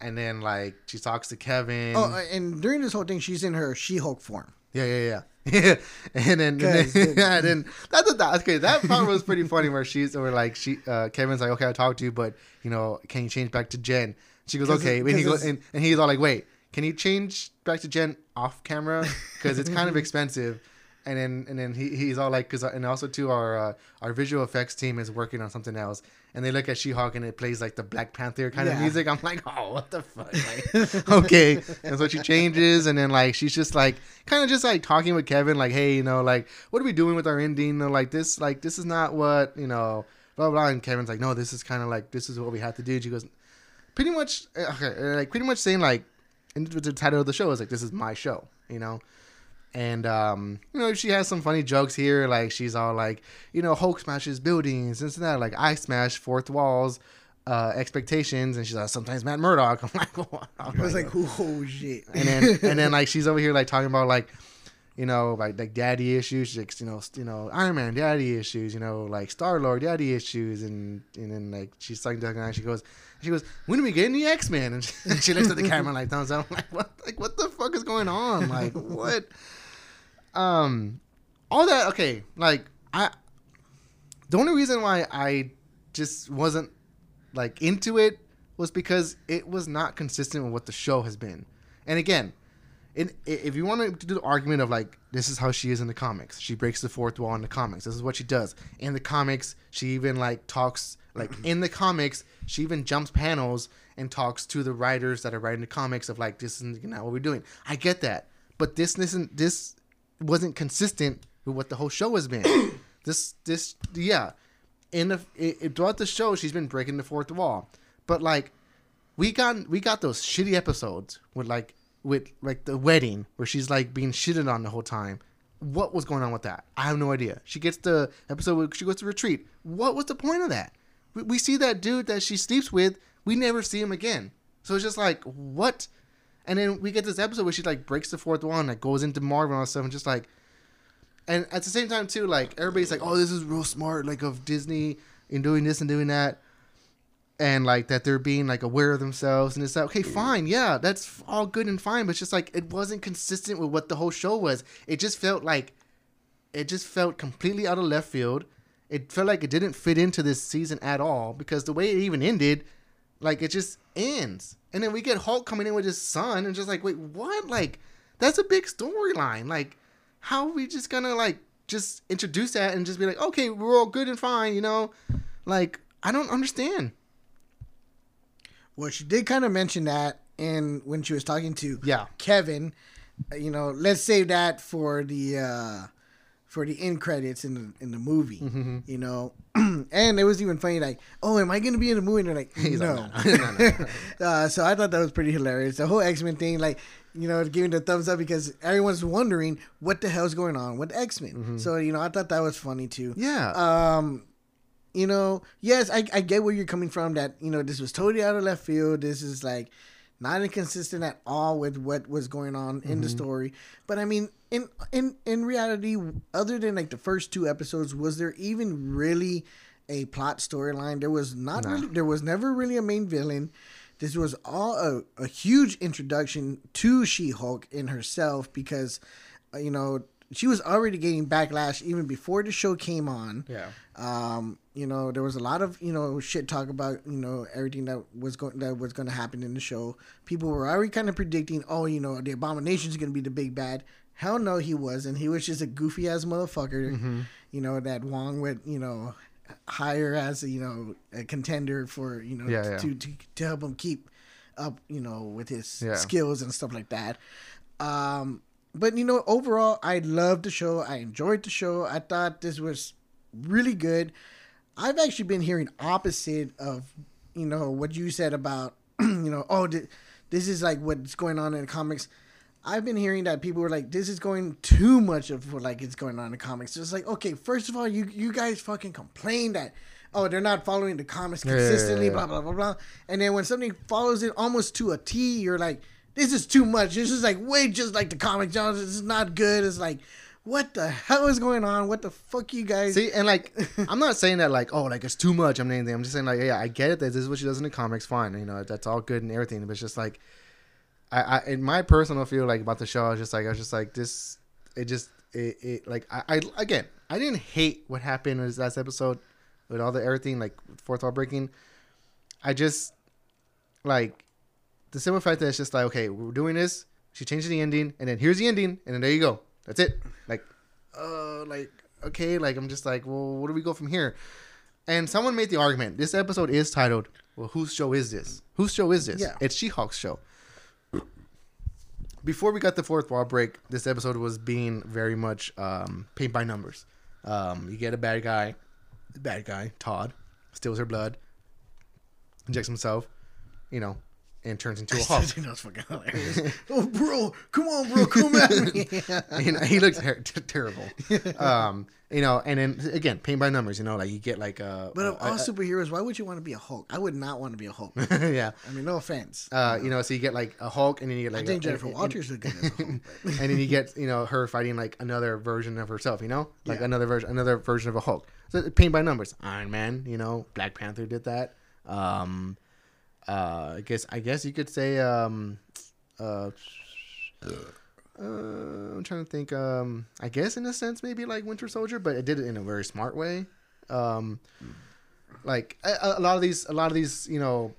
and then like she talks to Kevin. Oh, uh, and during this whole thing, she's in her She-Hulk form. yeah, yeah, yeah. And then and then, yeah, and then that's that, okay. That part was pretty funny where she's or like she uh, Kevin's like, okay, I'll talk to you, but you know, can you change back to Jen? She goes, okay, and he goes and, and he's all like, wait, can you change back to Jen off camera because it's kind of expensive. And then and then he, he's all like, cause and also too our uh, our visual effects team is working on something else, and they look at She-Hulk and it plays like the Black Panther kind of music. I'm like, oh, what the fuck? Like, okay, and so she changes, and then like she's just like kind of just like talking with Kevin, like, hey, you know, like what are we doing with our ending? You know, like this, like this is not what you know, blah blah. And Kevin's like, no, this is kind of like this is what we have to do. And she goes, pretty much, uh, okay, like pretty much saying like, and the title of the show is like, this is my show, you know. And um, you know, she has some funny jokes here. Like she's all like, you know, Hulk smashes buildings, and that. Like I smash fourth walls, uh, expectations, and she's like, sometimes Matt Murdock. I'm like? I was like, oh shit. and then and then like she's over here like talking about like, you know, like like daddy issues. Like, you know, you know, Iron Man daddy issues. You know, like Star Lord daddy issues. And and then like she's talking to her and she goes. She goes, when do we get in the X Men? And, she- and she looks at the camera like thumbs up. I'm like, what? Like, what the fuck is going on? Like, what? Um, all that. Okay, like I. The only reason why I just wasn't like into it was because it was not consistent with what the show has been. And again, in, if you want to do the argument of like this is how she is in the comics, she breaks the fourth wall in the comics. This is what she does in the comics. She even like talks like in the comics. She even jumps panels and talks to the writers that are writing the comics of like this is not what we're doing. I get that, but this isn't this wasn't consistent with what the whole show has been. this this yeah, in the it, throughout the show she's been breaking the fourth wall, but like we got we got those shitty episodes with like with like the wedding where she's like being shitted on the whole time. What was going on with that? I have no idea. She gets the episode where she goes to retreat. What was the point of that? We, we see that dude that she sleeps with. We never see him again. So it's just like what? And then we get this episode where she like breaks the fourth wall and like goes into Marvel and all stuff and just like and at the same time too, like everybody's like, "Oh, this is real smart, like of Disney in doing this and doing that," and like that they're being like aware of themselves and it's like, okay, fine, yeah, that's all good and fine, but it's just like it wasn't consistent with what the whole show was. It just felt like it just felt completely out of left field. It felt like it didn't fit into this season at all because the way it even ended, like it just ends, and then we get Hulk coming in with his son and just like, wait, what? Like that's a big storyline, like how are we just gonna like just introduce that and just be like, okay, we're all good and fine, you know? Like, I don't understand. Well, she did kind of mention that in when she was talking to Yeah. Kevin. Uh, You know, let's save that for the uh for the end credits in the in the movie. Mm-hmm. You know, and it was even funny. Like, oh, am I going to be in the movie? And they're like, He's no. like, no, no, no, no. uh, so I thought that was pretty hilarious. The whole X Men thing, like, you know, giving the thumbs up because everyone's wondering what the hell's going on with X Men. Mm-hmm. So you know, I thought that was funny too. Yeah. Um, you know, yes, I, I get where you're coming from. That you know, this was totally out of left field. This is like not inconsistent at all with what was going on in the story. But I mean, in in in reality, other than like the first two episodes, was there even really a plot storyline? There was not No. really. There was never really a main villain. This was all a, a huge introduction to She Hulk in herself because, uh, you know, she was already getting backlash even before the show came on. yeah. Um, you know, there was a lot of you know shit talk about you know everything that was going that was going to happen in the show. People were already kind of predicting, oh, you know, the Abomination's is going to be the big bad. Hell no, he wasn't. He was just a goofy ass motherfucker. Mm-hmm. You know that Wong would you know hire as you know a contender for you know Yeah, to, yeah. To, to to help him keep up you know with his Yeah. skills and stuff like that. Um, but you know, overall, I loved the show. I enjoyed the show. I thought this was really good. I've actually been hearing opposite of you know what you said about you know oh th- this is like what's going on in the comics. I've been hearing that people were like, "This is going too much of what like it's going on in the comics." It's like, okay, first of all, you you guys fucking complain that oh they're not following the comics Yeah, yeah, yeah, consistently, yeah. blah blah blah blah, and then when something follows it almost to a T, you're like, "This is too much. This is like way just like the comic Jones. This is not good." It's like, what the hell is going on? What the fuck, you guys? See, and like, I'm not saying that like, oh, like it's too much. I'm anything. I'm just saying like, yeah, I get it. That this is what she does in the comics. Fine, you know, that's all good and everything. But it's just like, I, I in my personal feel like about the show, I was just like, I was just like this. It just, it, it like, I, I again, I didn't hate what happened in this last episode with all the everything like fourth wall breaking. I just like the simple fact that it's just like, okay, we're doing this. She changed the ending, and then here's the ending, and then there you go. That's it. Like, uh, like okay, like I'm just like, well, where do we go from here? And someone made the argument. This episode is titled, "Well, whose show is this? Whose show is this? Yeah. It's She-Hulk's show." Before we got the fourth wall break, this episode was being very much um, paint by numbers. Um, you get a bad guy, the bad guy Todd steals her blood, injects himself, you know, and turns into a Hulk. You know, it's fucking hilarious. oh, bro, come on, bro, come at me. you know, he looks ter- ter- terrible. Um, you know, and then again, paint by numbers. You know, like you get like a, But of all a- superheroes, why would you want to be a Hulk? I would not want to be a Hulk. yeah. I mean, no offense. Uh, you know, so you get like a Hulk, and then you get like. I think a- Jennifer Walters is good as Hulk. and, but- and then you get you know her fighting like another version of herself. You know, like Yeah. another version, another version of a Hulk. So paint by numbers. Iron Man. You know, Black Panther did that. Um, uh, I guess I guess you could say um, uh. Uh, I'm trying to think. Um, I guess in a sense, maybe like Winter Soldier, but it did it in a very smart way. Um, like a, a lot of these, a lot of these, you know,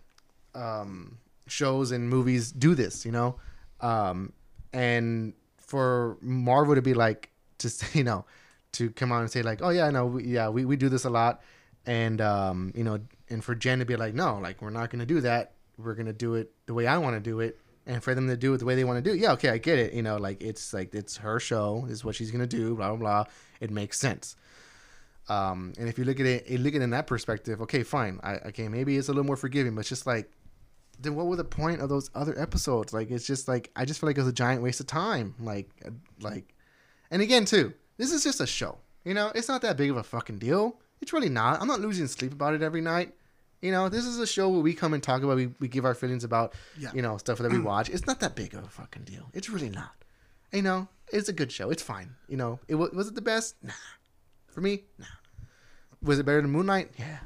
um, shows and movies do this, you know, um, and for Marvel to be like, just you know, to come out and say like, oh yeah, no, we, yeah, we, we do this a lot, and um, you know, and for Jen to be like, no, like we're not gonna do that. We're gonna do it the way I want to do it, and for them to do it the way they want to do it, yeah, okay, I get it. You know, like it's like it's her show, this is what she's gonna do, blah blah blah. It makes sense. Um, and if you look at it, you look at it in that perspective, okay, fine. I, okay, maybe it's a little more forgiving, but it's just like, then what was the point of those other episodes? Like, it's just like I just feel like it was a giant waste of time. Like, uh, like, and again, too, this is just a show. You know, it's not that big of a fucking deal. It's really not. I'm not losing sleep about it every night. You know, this is a show where we come and talk about, we, we give our feelings about, Yeah. you know, stuff that we watch. It's not that big of a fucking deal. It's really not. You know, it's a good show. It's fine. You know, it was it the best? Nah. For me, nah. Was it better than Moon Knight? Yeah,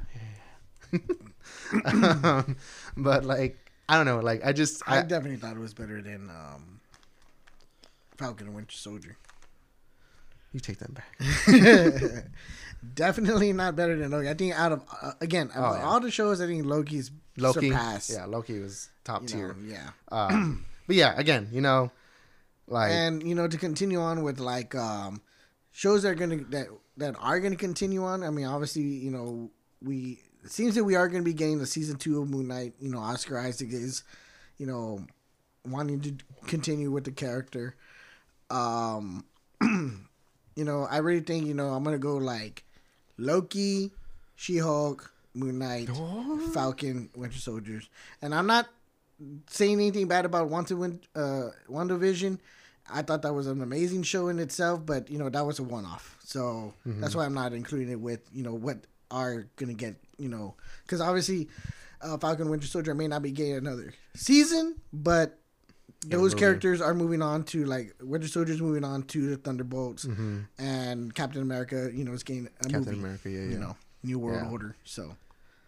yeah, yeah. um, but like, I don't know. Like, I just, I I, definitely thought it was better than um, Falcon and Winter Soldier. You take that back. definitely not better than Loki. I think out of uh, again of Oh, yeah. all the shows, I think Loki's Loki, surpassed. yeah, Loki was top you tier. know, yeah. Um, but yeah, again, you know, like, and you know to continue on with like um shows that are gonna that that are gonna continue on i mean obviously you know we it seems that we are going to be getting the season two of Moon Knight. You know, Oscar Isaac is, you know, wanting to continue with the character. Um, you know, I really think you know I'm gonna go like Loki, She Hulk, Moon Knight, Falcon, Winter Soldiers, and I'm not saying anything bad about Wanda, Win- uh, WandaVision. I thought that was an amazing show in itself, but you know that was a one-off, so that's why I'm not including it with you know what are gonna get you know because obviously uh, Falcon Winter Soldier may not be getting another season, but those characters are moving on to like Winter Soldier's moving on to the Thunderbolts, and Captain America, you know, is getting a Mm-hmm. Captain movie, America, yeah, you yeah. know, New World Yeah. Order. So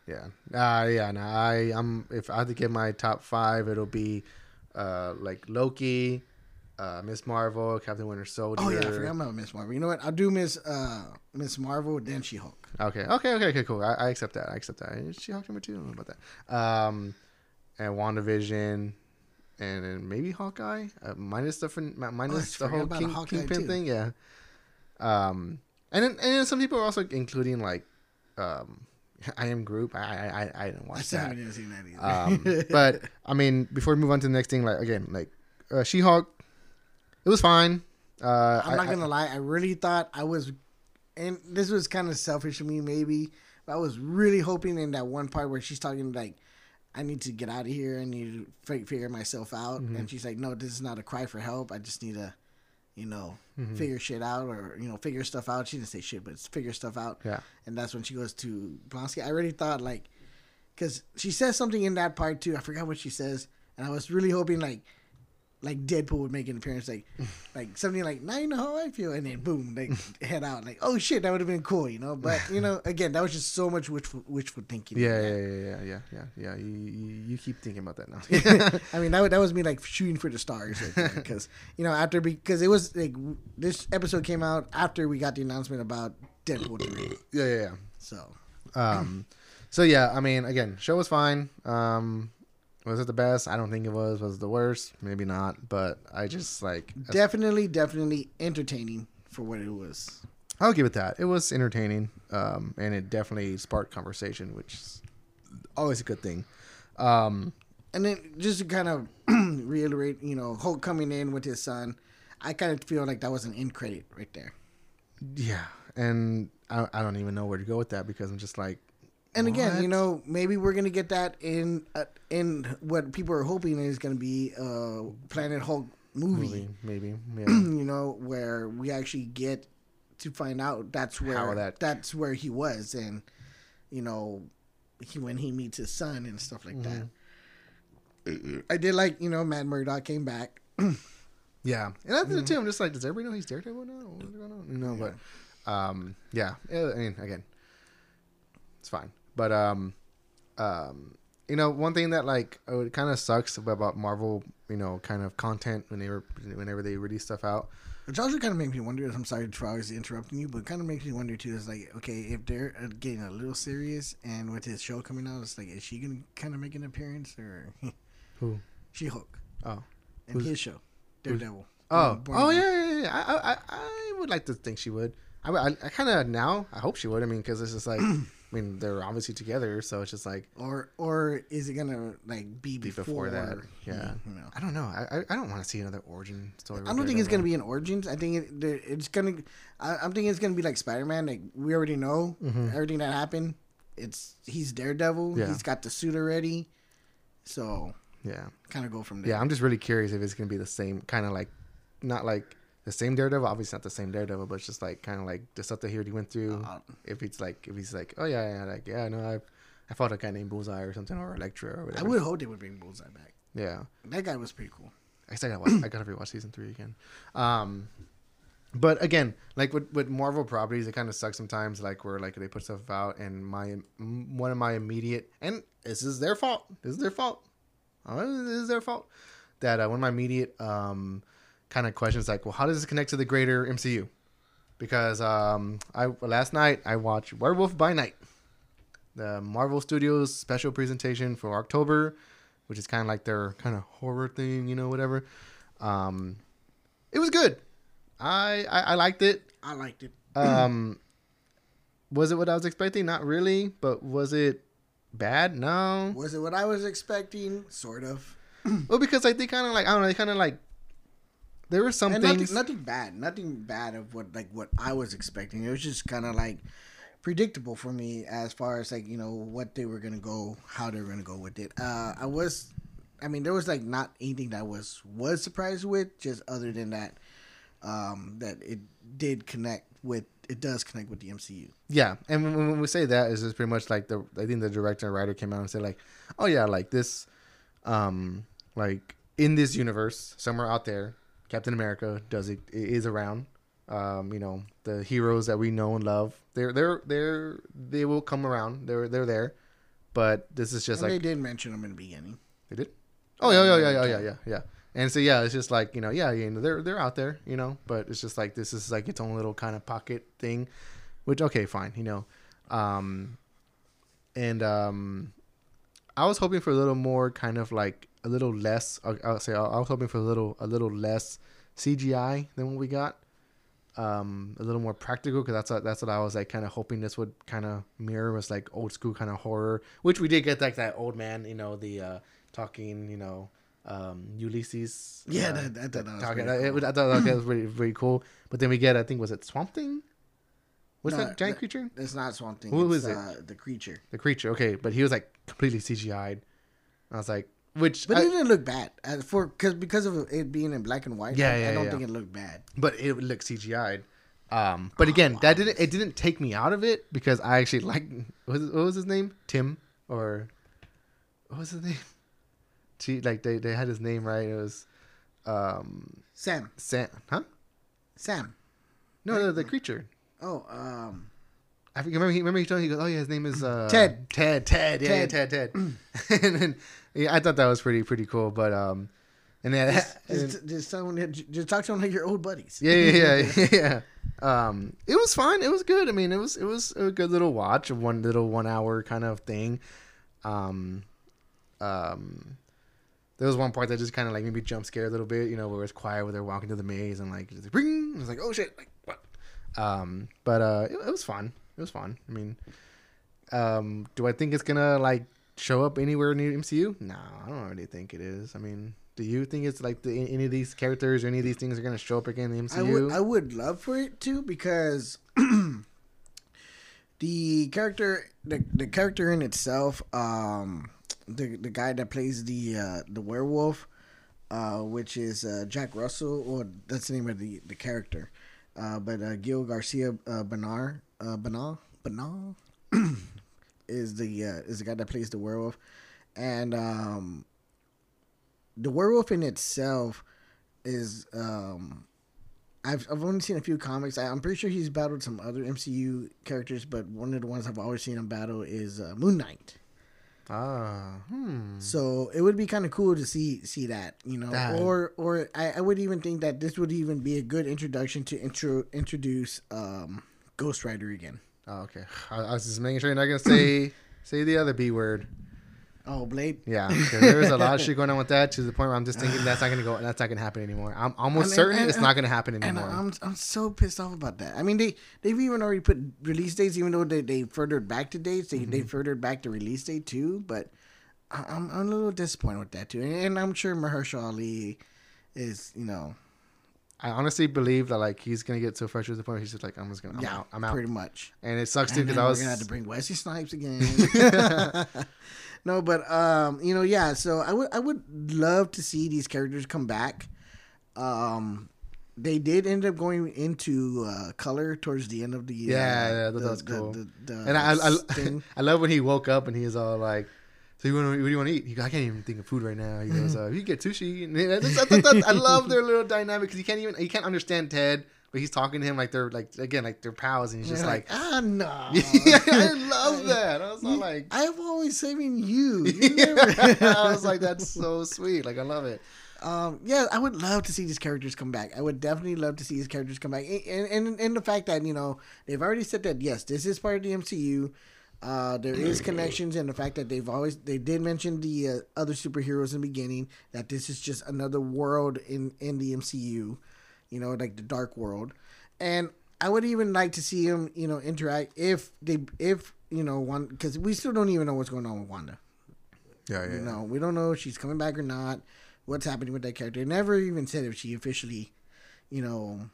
Yeah. Uh, yeah. No, I I'm if I had to get my top five, it'll be uh like Loki, uh Miss Marvel, Captain Winter Soldier. oh yeah, I forgot about Miss Marvel. You know what? I'll do Miss uh Miss Marvel, then She Hulk. Okay. Okay. Okay. Okay. Cool. I, I accept that. I accept that. She Hulk number two. I don't know about that. Um, and WandaVision, and then maybe Hawkeye, uh, minus the fin- mi- minus the whole King, Kingpin too. thing. Yeah. Um, and then and then some people are also including like, um, I am Groot. I I I, I didn't watch still that. haven't even seen that either. Um, but I mean, before we move on to the next thing, like again, like uh, She Hulk, it was fine. Uh, I'm not I- gonna lie. I really thought I was, and this was kind of selfish of me, maybe. But I was really hoping in that one part where she's talking like, "I need to get out of here. I need to fi- figure myself out," Mm-hmm. and she's like, "No, this is not a cry for help. I just need to, you know, Mm-hmm. figure shit out or you know, figure stuff out." She didn't say shit, but it's figure stuff out. Yeah. And that's when she goes to Blonsky. I already thought like, because she says something in that part too. I forgot what she says, and I was really hoping like, like Deadpool would make an appearance, like, like something like now you know how I feel, and then boom, they head out. Like, oh shit, that would have been cool, you know. But you know, again, that was just so much wishful, wishful thinking. Yeah, yeah, yeah, yeah, yeah, yeah, yeah. You, you, you keep thinking about that now. I mean, that, that was me like shooting for the stars because you know after because it was like this episode came out after we got the announcement about Deadpool three, yeah, yeah, yeah. so Um, so yeah, I mean, again, show was fine. Um, was it the best? I don't think it was. Was it the worst? Maybe not. But I just like definitely, definitely entertaining for what it was. I'll give it that. It was entertaining. Um, and it definitely sparked conversation, which is always a good thing. Um, And then just to kind of reiterate, you know, Hulk coming in with his son, I kind of feel like that was an end credit right there. yeah, and I, I don't even know where to go with that because I'm just like, And again, you know, maybe we're gonna get that in uh, in what people are hoping is gonna be a Planet Hulk movie. movie, maybe, yeah. you know, where we actually get to find out that's where How that- that's where he was, and you know, he when he meets his son and stuff like that. I did like you know Matt Murdock came back. Yeah, and that's the too. I'm just like, does everybody know he's Daredevil now? What's going on? You know, but um, yeah. yeah, I mean, again, it's fine. But um, um, you know, one thing that like oh, it kind of sucks about Marvel, you know, kind of content when they were whenever they release stuff out. Which also kind of makes me wonder. I'm sorry for always interrupting you, but kind of makes me wonder too. Is like, okay, if they're uh, getting a little serious, and with his show coming out, it's like, is she gonna kind of make an appearance or Who? She Hulk Oh. in Who's- his show, Daredevil? Oh, Born oh yeah, yeah, yeah. I, I, I- I would like to think she would. I, I, I kind of now. I hope she would. I mean, because it's just like, I mean, they're obviously together, so it's just like Or or is it gonna like be be before, before that. Yeah, you know. I don't know. I, I, don't want to see another origin story. I don't think it's gonna be an origins. I think it, it's gonna. I, I'm thinking it's gonna be like Spider Man. Like we already know everything that happened. It's he's Daredevil. Mm-hmm. Yeah. He's got the suit already. So Yeah, kind of go from there. yeah. I'm just really curious if it's gonna be the same kind of like, not like the same Daredevil. Obviously not the same Daredevil, but it's just like kind of like the stuff that he already went through. Uh, if it's like if he's like, oh yeah, yeah, like yeah, no, I, I fought a guy named Bullseye or something or Elektra or whatever. I would hope they would bring Bullseye back. Yeah. That guy was pretty cool. I guess I gotta watch. I gotta rewatch season three again. Um, but again, like with with Marvel properties, it kind of sucks sometimes. Like where like they put stuff out, and my m- one of my immediate and this is their fault. This is their fault. Uh, this is their fault. That uh, one of my immediate um kind of questions like, well, how does this connect to the greater MCU? Because um, I last night I watched Werewolf by Night, the Marvel Studios special presentation for October which is kind of like their kind of horror thing, you know, whatever. Um, it was good. I, I I liked it. I liked it. Um, was it what I was expecting? Not really, but was it bad. No. Was it what I was expecting? Sort of. Well, because like they kind of like I don't know. They kind of like there were some and things. nothing, nothing bad, nothing bad of what like what I was expecting. It was just kind of like predictable for me as far as like you know what they were gonna go, how they were gonna go with it. Uh, I was, I mean, there was like not anything that I was was surprised with, just other than that, um, that it did connect with. It does connect with the MCU. Yeah, and when, when we say that, is just pretty much like the I think the director and writer came out and said like, oh yeah, like this, um, like in this universe somewhere out there, Captain America does it is around. Um, you know the heroes that we know and love. They're they're they're they will come around. They're they're there, but this is just and like they did mention them in the beginning. they did. Oh yeah yeah yeah yeah yeah yeah yeah. And so yeah, it's just like you know yeah you know they're they're out there you know, but it's just like this is like its own little kind of pocket thing, which okay fine you know, um, and um, I was hoping for a little more kind of like a little less. I'll, I'll say I was hoping for a little a little less CGI than what we got. Um, a little more practical because that's what, that's what I was like kind of hoping this would kind of mirror was like old school kind of horror, which we did get like that old man, you know, the uh, talking, you know, um, Ulysses. Yeah, uh, that- that- that was talking. pretty it I thought that was really really cool. But then we get I think was it Swamp Thing? What's No, that giant creature? It's not Swamp Thing. Who is it? Uh, the creature. The creature. Okay, but he was like completely CGI'd. I was like, which But I- it didn't look bad uh, for because because of it being in black and white. Yeah, I, yeah, I don't yeah. think it looked bad. but it looked CGI'd. Um, but again, that didn't it didn't take me out of it because I actually liked what was, what was his name Tim or what was his name? Gee, like they, they had his name right. It was um Sam, Sam, huh? Sam. No, no, the creature. Oh, um, I remember he remember he told me he goes, oh yeah, his name is uh, Ted. Ted, Ted, yeah, yeah, Ted, Ted. Ted. and then yeah, I thought that was pretty pretty cool. But um, and then just, and- just, just, someone, just talk to them like your old buddies. yeah, yeah, yeah, yeah. Um, it was fine. It was good. I mean, it was it was a good little watch, a one little one hour kind of thing. Um, um, there was one part that just kind of like maybe jump scared a little bit, you know, where it's quiet, where they're walking to the maze and like, just like ring. I was like, oh shit, like? Um, but uh, it, it was fun. It was fun. I mean, um, do I think it's gonna like show up anywhere in the MCU? No, I don't really think it is. I mean, do you think it's like the, any of these characters or any of these things are gonna show up again in the MCU? I would, I would love for it to because the character, the, the character in itself, um, the the guy that plays the uh, the werewolf, uh, which is uh, Jack Russell, or that's the name of the the character, uh, but uh, Gael Garcia uh, Bernal, uh, is the uh, is the guy that plays the werewolf, and um, the werewolf in itself is um I've I've only seen a few comics. I, I'm pretty sure he's battled some other MCU characters, but one of the ones I've always seen him battle is uh, Moon Knight. Ah, hmm. So it would be kind of cool to see see that, you know, or or I, I would even think that this would even be a good introduction to intro introduce um, Ghost Rider again. Oh, okay. I, I was just making sure you're not gonna say say the other B word. Oh, Blade. Yeah, 'cause there's a lot of shit going on with that to the point where I'm just thinking that's not gonna go. That's not gonna happen anymore. I'm almost And- certain and- it's not gonna happen And anymore. I'm I'm so pissed off about that. I mean, they they've even already put release dates, even though they, they furthered back to dates. They they mm-hmm. furthered back the release date too. But I- I'm I'm a little disappointed with that too. And I'm sure Mahershala Ali is you know I honestly believe that like he's gonna get so frustrated to the point where he's just like, I'm just gonna, I'm yeah out, I'm out. pretty much. And it sucks too because I was gonna have to bring Wesley Snipes again. no, but um, you know, yeah. So I would I would love to see these characters come back. Um, they did end up going into uh, color towards the end of the Yeah, uh, yeah, that the- was cool. the- the and I I. I love when he woke up and he was all like. So you want what do you want to eat? He goes, I can't even think of food right now. He goes, uh, you get sushi. And I, just- I, thought I love their little dynamic because he can't even he can't understand Ted, but he's talking to him like they're like again like they're pals, and he's just You're like, ah no. yeah, I love that. I was like, I've always saving you. You never- I was like, that's so sweet. Like I love it. Um, yeah, I would love to see these characters come back. I would definitely love to see these characters come back, and and, and the fact that you know they've already said that yes, this is part of the MCU. Uh, there is connections, and the fact that they've always they did mention the uh, other superheroes in the beginning that this is just another world in in the MCU, you know, like the dark world, and I would even like to see him, you know, interact if they if you know, one because we still don't even know what's going on with Wanda. Yeah, yeah. You know, we don't know if she's coming back or not. What's happening with that character? It never even said if she officially, you know,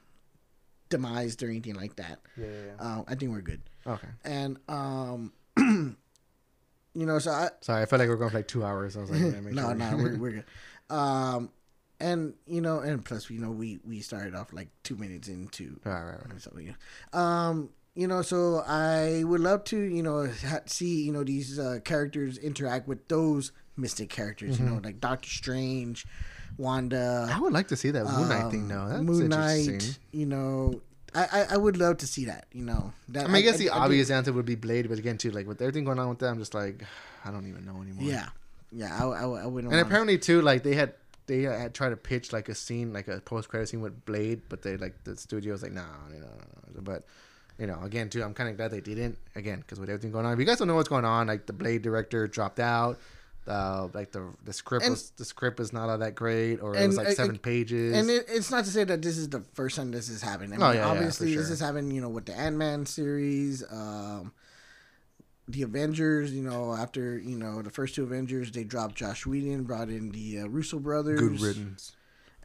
demised or anything like that. Yeah, yeah, yeah. Uh, I think we're good. Okay. And um, you know, so I Sorry, I felt like we are going for like two hours. I was like, no, no, we're we're good. Um, and you know, and plus, you know, we we started off like two minutes into Right, right, right. so yeah. Um, you know, so I would love to, you know, ha- see, you know, these uh, characters interact with those mystic characters, you know, Mm-hmm. like Doctor Strange, Wanda, I would like to see that Moon Knight thing um, though. That's Moon. Knight, you know. I, I, I would love to see that, you know. That I mean, I guess the I obvious answer would be Blade, but again, too, like with everything going on with that, I'm just like, I don't even know anymore. Yeah, yeah. I, I, I wouldn't. And apparently, too, like they had they had tried to pitch like a scene, like a post credit scene with Blade, but they like the studio was like, nah, you know, no, no. but you know, again, too, I'm kind of glad they didn't. Again, because with everything going on, if you guys don't know what's going on, like the Blade director dropped out. Uh, like the the script And- was the script is not all that great, or it was like seven pages. And it, it's not to say that this is the first time this has happened. I mean, Oh, yeah, yeah, obviously this sure. is happening, you know, with the Ant Man series, um, the Avengers. You know, after you know the first two Avengers, they dropped Joss Whedon, brought in the uh, Russo brothers. Good riddance.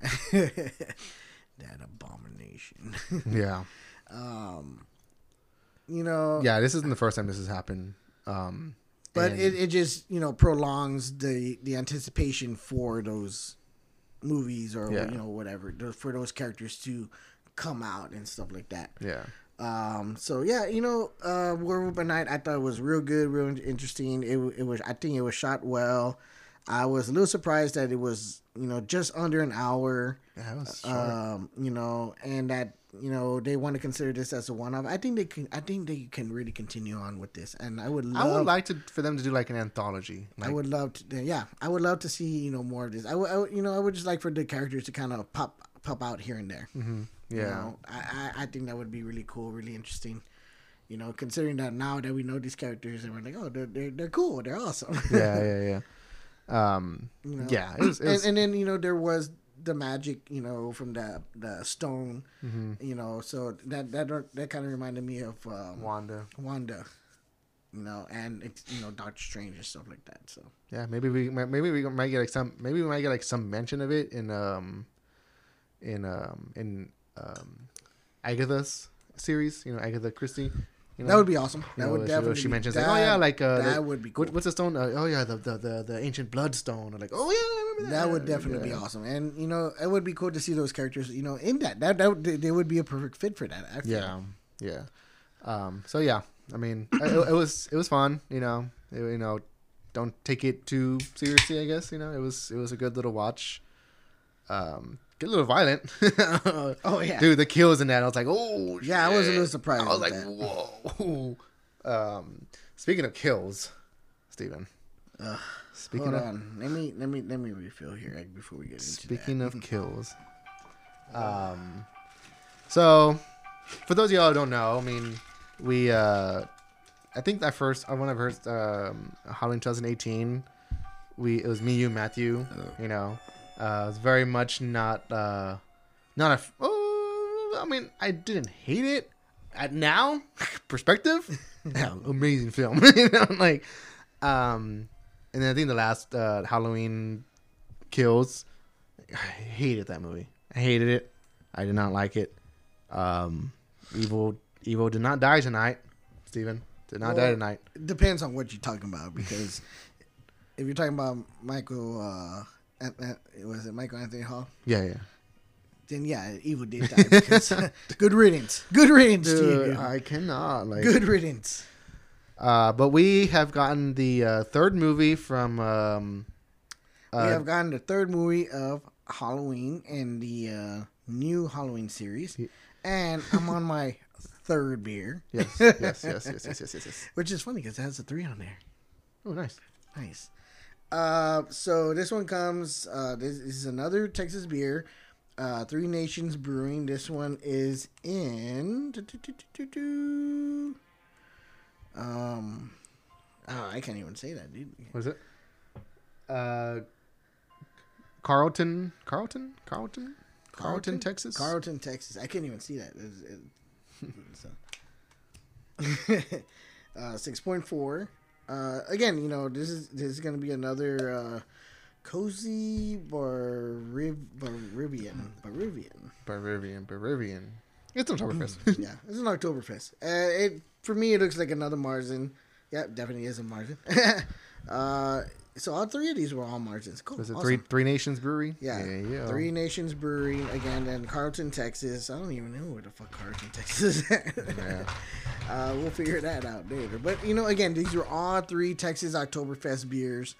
that abomination. Yeah, um, you know, yeah. This isn't the first time this has happened. Um, but and- it, it just you know prolongs the the anticipation for those movies or Yeah. you know whatever for those characters to come out and stuff like that. yeah. Um, so yeah, you know, uh, Werewolf by Night, I thought it was real good, real interesting. It, it was, I think it was shot well. I was a little surprised that it was, you know, just under an hour. Yeah, that was short. Um, you know, and that you know they want to consider this as a one-off. I think they can. I think they can really continue on with this, and I would love. I would like to for them to do like an anthology. Like, I would love to. Yeah, I would love to see you know more of this. I would, I would- you know, I would just like for the characters to kind of pop pop out here and there. Hmm You Yeah. know, I, I I think that would be really cool, really interesting. You know, considering that now that we know these characters and we're like, oh, they're they're, they're cool, they're awesome. yeah, yeah, yeah. Um, you know? yeah, it was, it was and, and then you know there was the magic, you know, from the the stone, mhm. you know, so that that that kind of reminded me of um, Wanda. Wanda, you know, and it's you know Doctor Strange and stuff like that. So Yeah, maybe we maybe we might get like some maybe we might get like some mention of it in um in um in um Agatha's series. You know, Agatha Christie. You know, that would be awesome. That know, would she- definitely. She be- mentions that, like, oh yeah, like uh, that the- would be cool. what, what's the stone? Uh, oh yeah, the, the the the ancient bloodstone. Or like, oh yeah, I remember that. That would definitely be awesome, and you know, it would be cool to see those characters, you know, in that. That that would, they would be a perfect fit for that. Yeah, yeah. Um, so yeah, I mean, it, it was it was fun. You know, It- you know, don't take it too seriously. I guess you know, it was it was a good little watch. Um, get a little violent. Oh yeah. dude, the kills in that, I was like, oh, Yeah, I was a little surprised I was like, that. whoa. Um, speaking of kills, Stephen. Ugh. Speaking Hold of on. Let me let me let me refill here like, before we get into it. Speaking of kills, um, so for those of y'all who don't know, I mean, we, uh, I think that first, uh, when I first, um, Halloween 2018, we, it was me, you, Matthew, you know, uh, it was very much not, uh, not a, f- oh, I mean, I didn't hate it at now perspective. amazing film, you know, like, um, and then I think the last, uh, Halloween kills, I hated that movie. I hated it. I did not like it. Um, evil, evil did not die tonight. Stephen did not die tonight. It depends on what you're talking about because if you're talking about Michael, uh, Was it Michael Anthony Hall? Yeah, yeah. Then yeah, Evil did die. Because, good riddance. Good riddance to Dude, you. I cannot like. Good riddance. Uh, but we have gotten the uh, third movie from. Um, we uh, have gotten the third movie of Halloween and the uh, new Halloween series, and I'm on my third beer. yes, yes, yes, yes, yes, yes, yes, yes. Which is funny because it has a three on there. Oh, nice. Nice. Uh, so this one comes. Uh, this, this is another Texas beer. Uh, Three Nations Brewing. This one is in. Um, oh, I can't even say that, dude. What is it? Uh, Carlton, Carlton, Carlton, Carlton, Texas. Carlton, Texas. I can't even see that. It's- it- so. Uh, six point four. Uh, again, you know this is this is gonna be another uh, cozy Bariv- Barivian Barivian. Bavarian, Bavarian. It's Oktoberfest. yeah, it's an Oktoberfest. Uh, it for me it looks like another Marzen. Yeah, definitely is a Marzen. uh, so all three of these were all Marzens. Cool. Was it awesome. Three Three Nations Brewery? Yeah, yeah. Three Nations Brewery again in Carlton, Texas. I don't even know where the fuck Carlton, Texas is. Yeah. uh, we'll figure that out later. But you know, again, these are all three Texas Oktoberfest beers.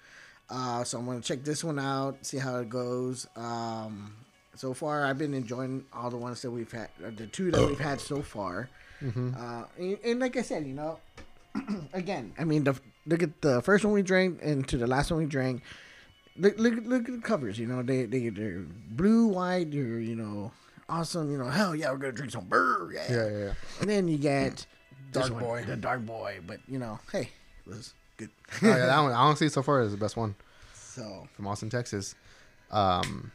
Uh, so I'm gonna check this one out, see how it goes. Um, so far, I've been enjoying all the ones that we've had, uh, the two that we've had so far. Uh, and, and like I said, you know, again, I mean, the, look at the first one we drank and to the last one we drank. Look, look, look at the covers. You know, they they they're blue, white. They're you know awesome. You know, hell yeah, we're gonna drink some beer. Yeah, Yeah, yeah, yeah. And then you get Dark one, Boy. the dark boy. But you know, hey, it was good. Oh, yeah, that one honestly so far is the best one so from Austin, Texas. Um,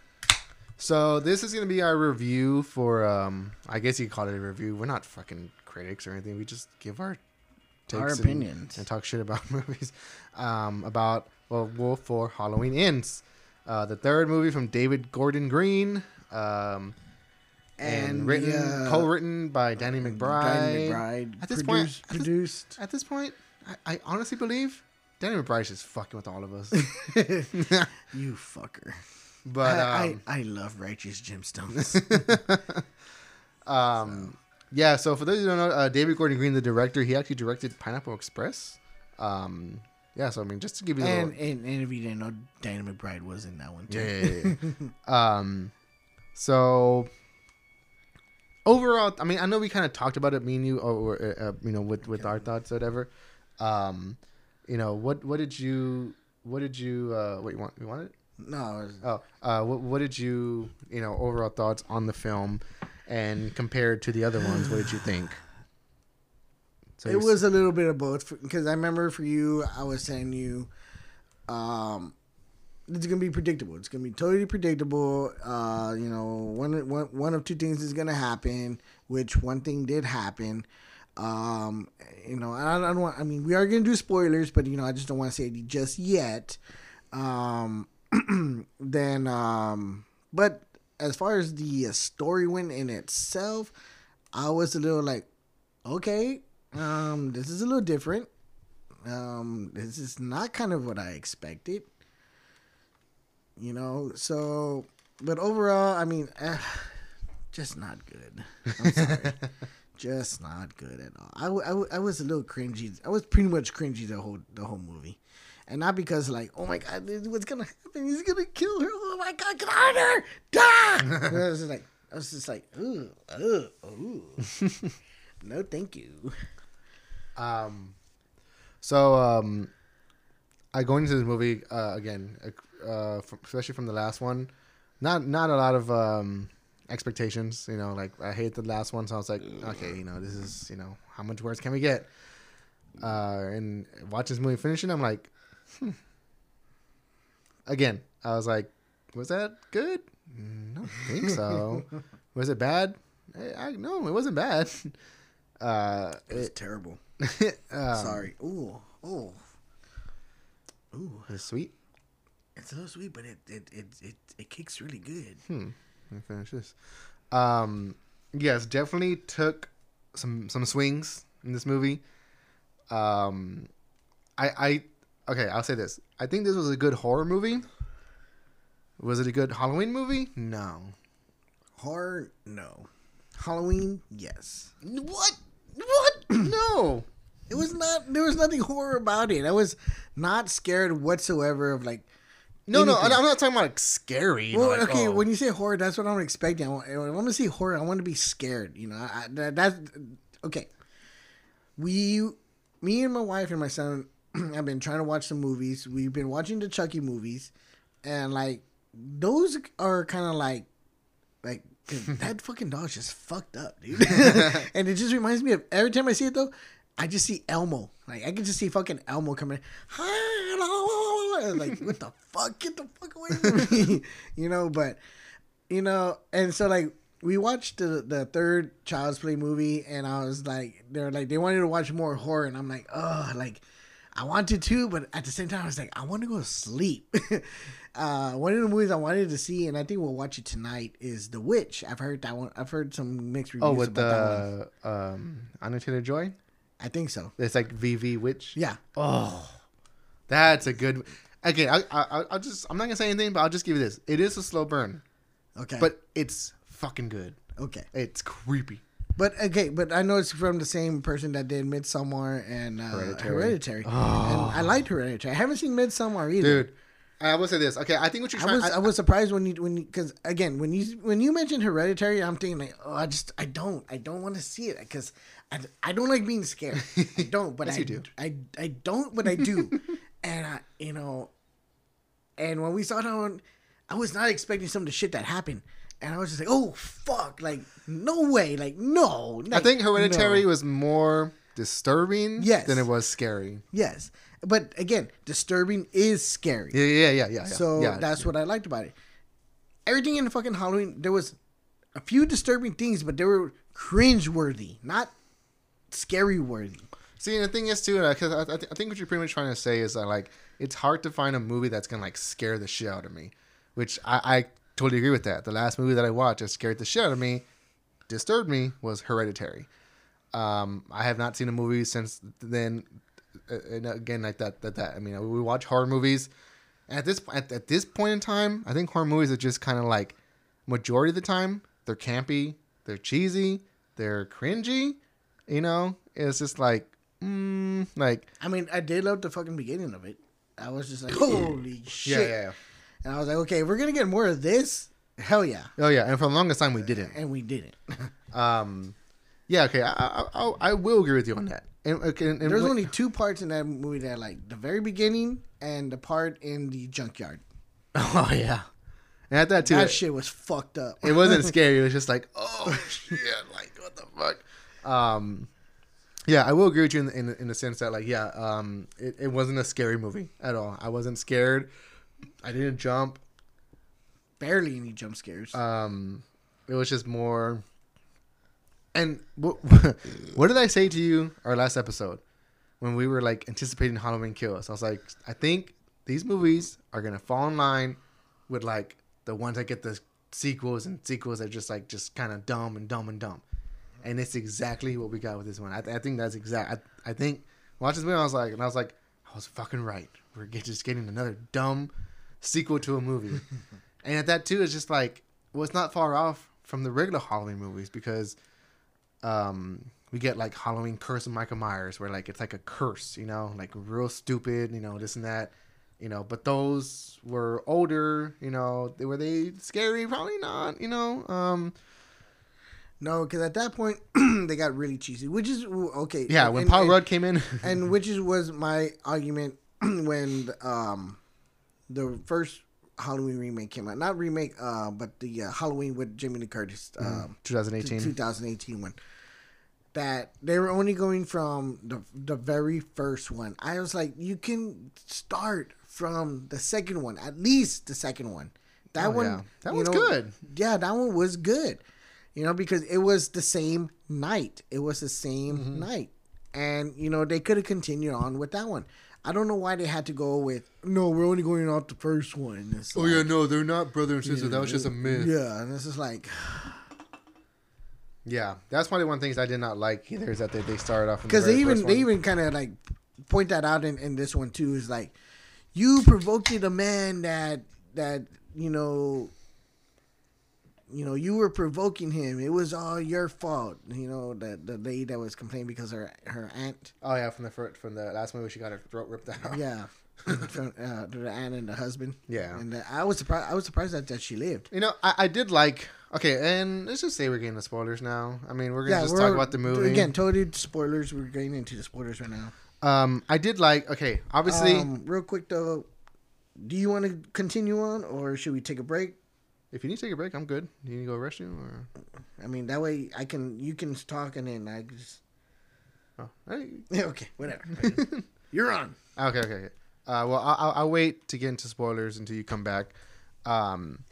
so this is gonna be our review for um, I guess you call it a review. We're not fucking critics or anything. We just give our Our opinions. and, talk shit about movies. Um, about well, Wolf for Halloween Ends, uh, the third movie from David Gordon Green. Um, and, And written, the, uh, co-written by Danny McBride. Danny McBride At this produced, point, at this- produced. At this point, I, I honestly believe Danny McBride's just fucking with all of us. you fucker. but I, um, I I love righteous gemstones. um, yeah. So for those who don't know, uh, David Gordon Green, the director, he actually directed Pineapple Express. Um, yeah. So I mean, just to give you a little, and, and and if you didn't know, Danny McBride was in that one too. Yeah, yeah, yeah, um, so overall, I mean, I know we kind of talked about it, me and you, or, or uh, you know, with with our thoughts, or whatever. Um, you know, what what did you what did you uh, what you want you want it? No, was- Oh, uh, what what did you you know overall thoughts on the film, and compared to the other ones, what did you think? So it was a little bit of both because I remember for you, I was saying you, um, it's gonna be predictable. It's gonna be totally predictable. Uh, you know, one one one of two things is gonna happen, which one thing did happen. Um, you know, I, I don't want. I mean, we are gonna do spoilers, but you know, I just don't want to say it just yet. Um, then, um, but as far as the uh, story went in itself, I was a little like, okay, um, this is a little different. Um, this is not kind of what I expected. You know, so but overall, I mean, eh, just not good. I'm sorry. just not good at all. I, w- I, w- I was a little cringy. I was pretty much cringy the whole the whole movie, and not because like, oh my god, what's gonna happen? He's gonna kill her. Oh my god, get out of there! Die! I was just like, I was just like, ooh, ooh, ooh. no, thank you. Um, so um, I go into this movie uh, again, uh, from, especially from the last one. Not not a lot of um, expectations. You know, like I hate the last one, so I was like, okay, you know, this is you know, how much worse can we get? Uh, and watching this movie finishing, I'm like, hmm. again, I was like, was that good? I don't think so. was it bad? I, I no, it wasn't bad. Uh, It was terrible. um, Sorry. Ooh, ooh, ooh. It's sweet. It's a little sweet, but it it it it, it kicks really good. Hmm. Let me finish this. Um, yes, definitely took some some swings in this movie. Um, I I okay. I'll say this. I think this was a good horror movie. Was it a good Halloween movie? No. Horror, no. Halloween, yes. What? What? no. It was not. There was nothing horror about it. I was not scared whatsoever of like. No, no. I'm not talking about like scary. Well, like, okay. oh. When you say horror, that's what I'm expecting. I want, I want to see horror. I want to be scared. You know, I, that, that's okay. We, me and my wife and my son, have been trying to watch some movies. We've been watching the Chucky movies, and like those are kind of like, like that fucking dog's just fucked up, dude. and it just reminds me of every time I see it though. I just see Elmo. Like I can just see fucking Elmo coming. Like what the fuck? Get the fuck away from me. you know, but you know, and so like we watched the the third Child's Play movie, and I was like, they're like they wanted to watch more horror, and I'm like, oh, like I wanted to, but at the same time, I was like, I want to go to sleep. uh, one of the movies I wanted to see, and I think we'll watch it tonight, is The Witch. I've heard that one. I've heard some mixed reviews Oh, with about that one. the um, Taylor Joy. I think so. It's like VV Witch. Yeah. Oh, that's a good. Okay, I, I, I'll just. I'm not gonna say anything, but I'll just give you this. It is a slow burn, Okay. but it's fucking good. okay. It's creepy. But okay, but I know it's from the same person that did Midsommar and uh, Hereditary. Hereditary. And Oh. I liked Hereditary. I haven't seen Midsommar either. Dude, I will say this. Okay, I think what you're I was I, was surprised when you when because again when you when you mentioned Hereditary, I'm thinking like oh I just I don't I don't want to see it because I, I don't like being scared. I don't, but Yes, I do. I I don't, but I do, and I you know, and when we saw that one, I was not expecting some of the shit that happened, and I was just like oh fuck like no way like no. I think Hereditary no. was more disturbing Yes. than it was scary. yes, but again disturbing is scary. Yeah, yeah, yeah, yeah. yeah. So yeah. that's what I liked about it. Everything in the fucking Halloween, there was a few disturbing things, but they were cringe worthy, not scary worthy. See, and the thing is too, because I, I, th- I think what you're pretty much trying to say is that like it's hard to find a movie that's gonna like scare the shit out of me, which I, I totally agree with that. The last movie that I watched that scared the shit out of me, disturbed me, was Hereditary. Um, I have not seen a movie since then. uh, And again, like that, that, that. I mean, we watch horror movies. And at this at, at this point in time, I think horror movies are just kind of like majority of the time they're campy, they're cheesy, they're cringy. You know, it's just like, mm, like I mean, I did love the fucking beginning of it. I was just like, holy shit. yeah, yeah. And I was like, okay, we're going to get more of this, hell yeah. Oh yeah, and for the longest time we didn't. And we didn't. Um, yeah, okay, I I, I, I will agree with you on that. And, and, and There's when- only two parts in that movie that I like the very beginning and the part in the junkyard. oh yeah, and at that too, that it, shit was fucked up. it wasn't scary. It was just like, oh shit, like what the fuck. Um, yeah, I will agree with you in the, in, in the sense that like yeah, um, it, it wasn't a scary movie at all. I wasn't scared. I didn't jump. Barely any jump scares. Um, it was just more. And what, what did I say to you our last episode when we were like anticipating Halloween Kills? I was like, I think these movies are gonna fall in line with like the ones that get the sequels and sequels that are just like just kind of dumb and dumb and dumb. And it's exactly what we got with this one. I, I think that's exact. I, I think watch this movie. I was like, and I was like, I was fucking right. We're get, just getting another dumb sequel to a movie. and at that too, it's just like, well, it's not far off from the regular Halloween movies because um, we get like Halloween Curse of Michael Myers, where like it's like a curse, you know, like real stupid, you know, this and that, you know. But those were older, you know. They, were they scary? Probably not, you know. Um, No, because at that point they got really cheesy, which is okay. yeah, when and- Paul and- Rudd came in, and which is was my argument when um the first Halloween remake came out. Not remake, uh, but the uh, Halloween with Jamie Lee Curtis, um, 2018. 2018 one. That they were only going from the the very first one. I was like, you can start from the second one, at least the second one. That Oh, one, yeah. That know, good. Yeah, that one was good. You know, because it was the same night. It was the same Mm-hmm. night, and you know they could have continued on with that one. I don't know why they had to go with no. We're only going off the first one. It's Oh like- yeah, no, they're not brother and sister. that was just a myth. Yeah, and it's just like Yeah, that's probably one of the things I did not like either is that they, they started off in the because they even they even kind of like point that out in, in this one too. Is like you provoked a man that that you know you know you were provoking him. It was all your fault. You know that the lady that was complaining because her her aunt. Oh yeah, from the first, from the last movie, she got her throat ripped out. Yeah. From, uh, the aunt and the husband. Yeah. and uh, I was surprised. I was surprised that, that she lived. You know, I, I did like. Okay, and let's just say we're getting the spoilers now. I mean, we're gonna just talk about the movie again. Totally spoilers. We're getting into the spoilers right now. Um, I did like. Okay, obviously, Um, real quick though, do you want to continue on or should we take a break? If you need to take a break, I'm good. Do you need to go rest you or? I mean, that way I can you can talk and then I just Oh, hey. okay, whatever. You're on. Okay, okay, okay. Uh, well, I'll, I'll- I'll wait to get into spoilers until you come back. Um,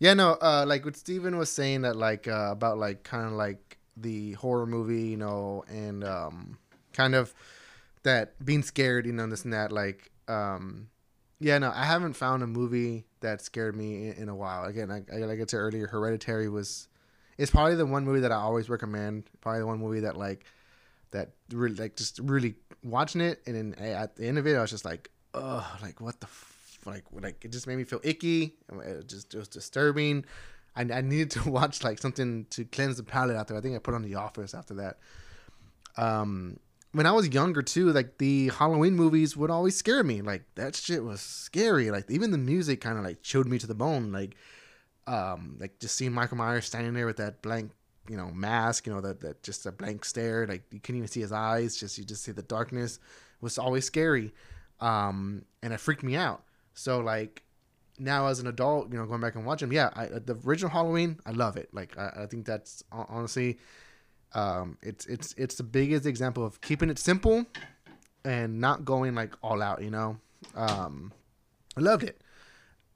Yeah, no, uh, like what Stephen was saying that like uh, about like kind of like the horror movie, you know, and um, kind of that being scared, you know, this and that. Like, um, yeah, no, I haven't found a movie that scared me in, a while. Again, I, I, like I said earlier, Hereditary was, it's probably the one movie that I always recommend. Probably the one movie that like, that really like just really watching it, and then at the end of it, I was just like, oh, like what the. F- like like it just made me feel icky. It just it was disturbing. I, I needed to watch like something to cleanse the palate after. I think I put on The Office after that. Um, when I was younger too, like the Halloween movies would always scare me. Like that shit was scary. Like even the music kind of like chilled me to the bone. Like, um, like just seeing Michael Myers standing there with that blank, you know, mask. You know that that just a blank stare. Like you couldn't even see his eyes. Just you just see the darkness. Was always scary. Um, and it freaked me out. So like now as an adult, you know, going back and watching, yeah, I, the original Halloween, I love it. Like I, I think that's honestly, um, it's it's it's the biggest example of keeping it simple and not going like all out. You know, um, I loved it,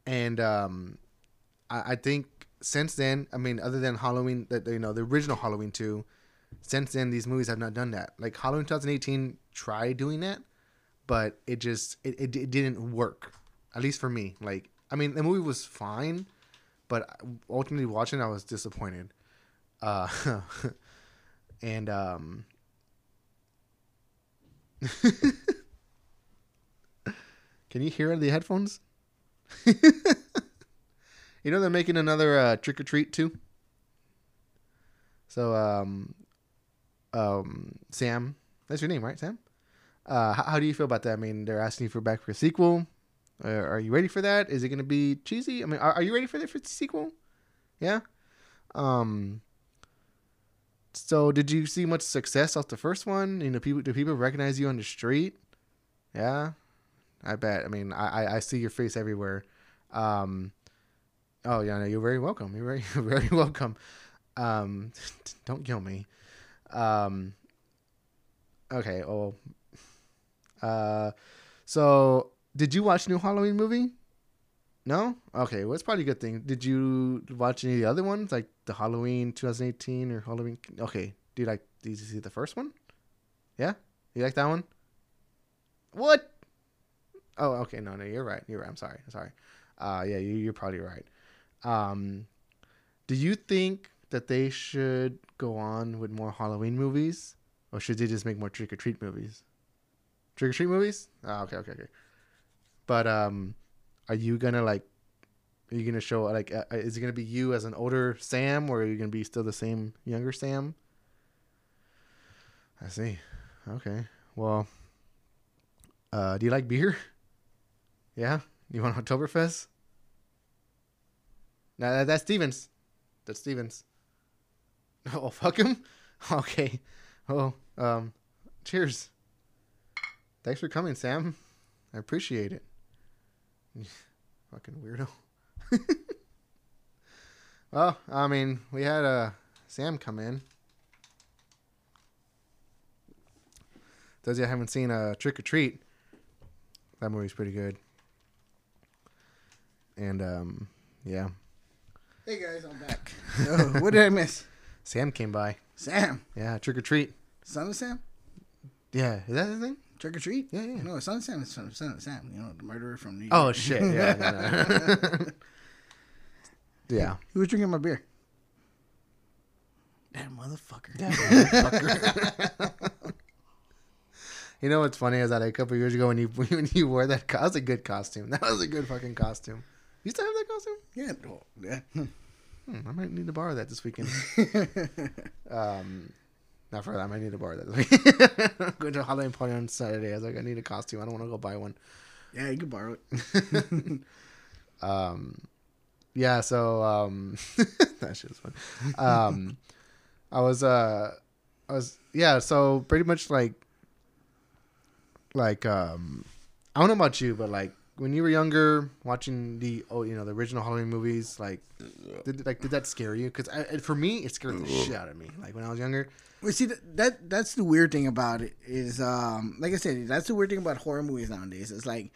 and um, I, I think since then, I mean, other than Halloween, that you know, the original Halloween two, since then these movies have not done that. Like Halloween 2018 tried doing that, but it just it, it, it didn't work at least for me. Like, I mean, the movie was fine, but ultimately watching, I was disappointed. Uh, and um, can you hear the headphones? you know they're making another uh, trick or treat too. So um, um, Sam, that's your name, right, Sam? Uh, how, how do you feel about that? I mean, they're asking you for back for a sequel. Uh, are you ready for that? Is it going to be cheesy? I mean, are, are you ready for the, for sequel? Yeah. Um. So, did you see much success off the first one? You know, people do people recognize you on the street? Yeah, I bet. I mean, I I, see your face everywhere. Um. Oh yeah, no, you're very welcome. You're very very welcome. Um, don't kill me. Um. Okay. Oh. Uh. So did you watch new Halloween movie? No? Okay, well, it's probably a good thing. Did you watch any of the other ones, like the Halloween 2018 or Halloween? Okay, do you like? Did you see the first one? Yeah, you like that one? What? Oh, okay. No, no, you're right. You're right. I'm sorry. I'm sorry. Uh, yeah, you, you're probably right. Um, do you think that they should go on with more Halloween movies, or should they just make more trick or treat movies? Trick or treat movies? Oh, okay, okay, okay. But um, are you gonna like? Are you gonna show like? Uh, is it gonna be you as an older Sam, or are you gonna be still the same younger Sam? I see. Okay. Well, uh, do you like beer? Yeah. You want Oktoberfest? No, that, that's Stephens. That's Stephens. Oh, fuck him. Okay. Oh, um, cheers. Thanks for coming, Sam. I appreciate it. Fucking weirdo. well, I mean, we had uh, Sam come in. Those you haven't seen a uh, Trick or Treat, that movie's pretty good. And um, yeah. Hey guys, I'm back. oh, what did I miss? Sam came by. Sam. Yeah, Trick or Treat. Son of Sam. Yeah, is that his name? Trick or treat? Yeah, yeah. No, Son of Sam is Son of Sam. You know, the murderer from New oh, York. Oh shit! Yeah, no, no. yeah. Who was drinking my beer? That motherfucker. That motherfucker. you know what's funny is that a couple years ago when you when you wore that, that was a good costume. That was a good fucking costume. You still have that costume? Yeah. Oh, yeah. Hmm, I might need to borrow that this weekend. um, not for that. I might need to borrow that. I'm going to a Halloween party on Saturday. I was like, I need a costume. I don't want to go buy one. Yeah, you can borrow it. um, yeah. So um, that's just fun. Um, I was uh, I was yeah. So pretty much like, like um, I don't know about you, but like when you were younger, watching the oh you know the original Halloween movies, like did like did that scare you? Because for me, it scared the shit out of me. Like when I was younger. Well, see that, that that's the weird thing about it is, um, like I said, that's the weird thing about horror movies nowadays. It's like,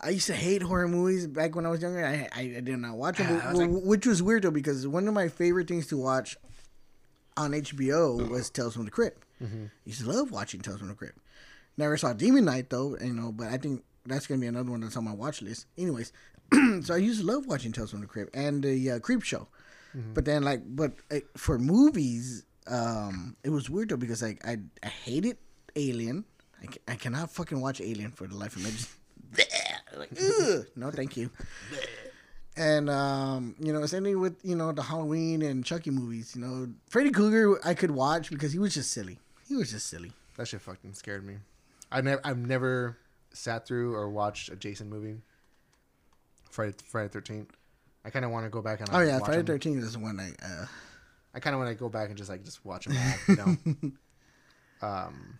I used to hate horror movies back when I was younger. I I, I did not watch them, was like- which was weird though because one of my favorite things to watch on HBO was Tales from the Crypt. Mm-hmm. I used to love watching Tales from the Crypt. Never saw Demon Knight though, you know, but I think that's gonna be another one that's on my watch list. Anyways, so I used to love watching Tales from the Crypt and the uh, Creep Show. Mm-hmm. But then, like, but uh, for movies, um, it was weird though because like I I hated Alien. I, ca- I cannot fucking watch Alien for the life of me. Just like, no, thank you. And um, you know, same thing with you know the Halloween and Chucky movies. You know, Freddy Krueger I could watch because he was just silly. He was just silly. That shit fucking scared me. I never, I've never sat through or watched a Jason movie. Friday, Friday Thirteenth. I kind of want to go back and. Oh yeah, watch Friday. Thirteenth is the one I. Uh, I kind of want to go back and just like just watch them. You know. um,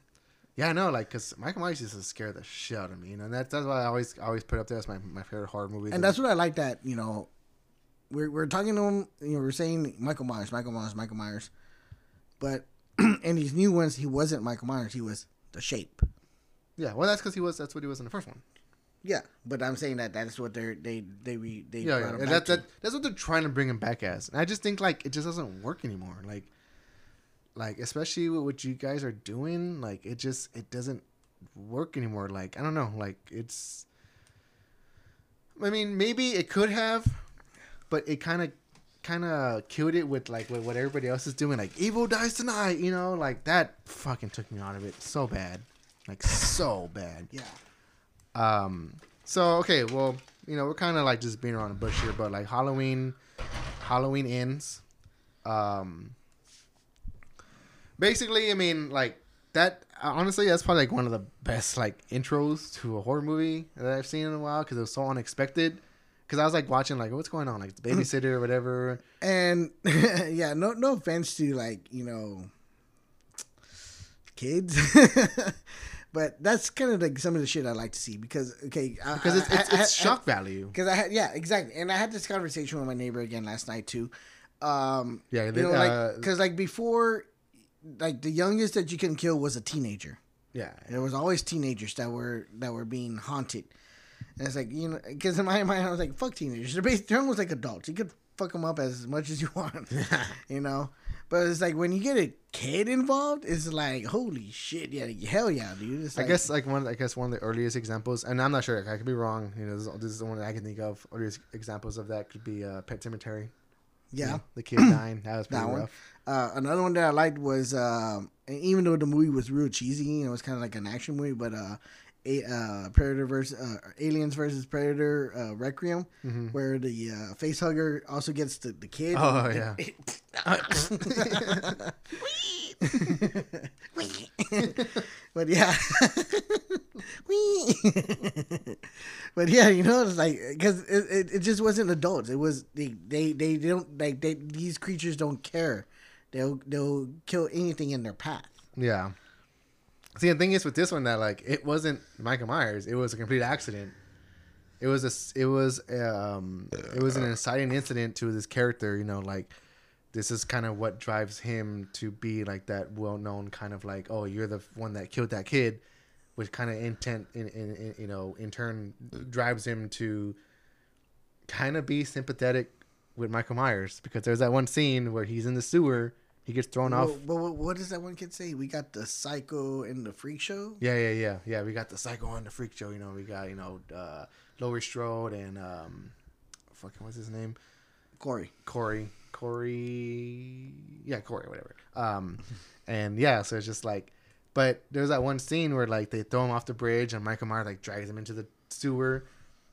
yeah, I know, like, cause Michael Myers used to scare the shit out of me, you know. And that's that's why I always always put up there as my, my favorite horror movie. and that's what I like that you know. We're we're talking to him. You know, we're saying Michael Myers, Michael Myers, Michael Myers, but in these new ones, he wasn't Michael Myers. He was the Shape. Yeah. Well, that's because he was. That's what he was in the first one. Yeah, but I'm saying that that's what they're they they re, they Yeah, yeah. that, that that's what they're trying to bring him back as. And I just think like it just doesn't work anymore. Like, like especially with what you guys are doing, like it just it doesn't work anymore. Like I don't know, like it's. I mean, maybe it could have, but it kind of kind of killed it with like with what everybody else is doing. Like evil dies tonight, you know, like that fucking took me out of it so bad, like so bad. yeah. Um. So okay, well, you know, we're kind of like just being around the bush here, but like Halloween, Halloween ends. Um. Basically, I mean, like that. Honestly, that's probably like one of the best like intros to a horror movie that I've seen in a while because it was so unexpected. Because I was like watching like what's going on, like the babysitter or whatever. And yeah, no no offense to like, you know kids. but that's kind of like some of the shit I like to see because okay, I- Because it's it's, I- it's I- shock value. Because I had yeah, exactly, and I had this conversation with my neighbor again last night too. Um, Yeah, you they- know, uh, like because like before, like the youngest that you can kill was a teenager. Yeah. There was always teenagers that were that were being haunted, and it's like you know, because in my mind I was like, fuck teenagers. They're based, they're almost like adults. You could fuck them up as much as you want, you know. But it's like when you get a kid involved, it's like holy shit, yeah, hell yeah, dude. It's I like, guess like one, I guess one of the earliest examples, and I'm not sure. I could be wrong. You know, this, is- this is the one that I can think of. Earliest examples of that could be uh, Pet Sematary. You yeah. know, the kid dying. That was pretty That one. rough. Uh, another one that I liked was, um, and even though the movie was real cheesy, and it was kind of like an action movie, but uh, a, uh, Predator versus uh, Aliens versus Predator uh, Requiem, where the uh, face hugger also gets the, the kid. Oh, yeah. but yeah, but yeah, you know, it's like because it, it, it just wasn't adults. It was they they they don't like they these creatures don't care. They'll they'll kill anything in their path. Yeah. See, the thing is with this one that like it wasn't Michael Myers. It was a complete accident. It was a, It was um. It was an inciting incident to this character. You know, like this is kind of what drives him to be like that well-known kind of like, oh, you're the one that killed that kid, which kind of intent in, in, in you know in turn drives him to kind of be sympathetic with Michael Myers because there's that one scene where he's in the sewer, he gets thrown off. But, but what does that one kid say? We got the psycho and the freak show. Yeah, yeah, yeah, yeah. We got the Psycho on the Freak Show. You know, we got you know uh, Laurie Strode and um, fucking what's his name? Corey. Corey. Corey. Yeah, Corey. Whatever. Um, and yeah, so it's just like, but there's that one scene where like they throw him off the bridge and Michael Myers like drags him into the sewer,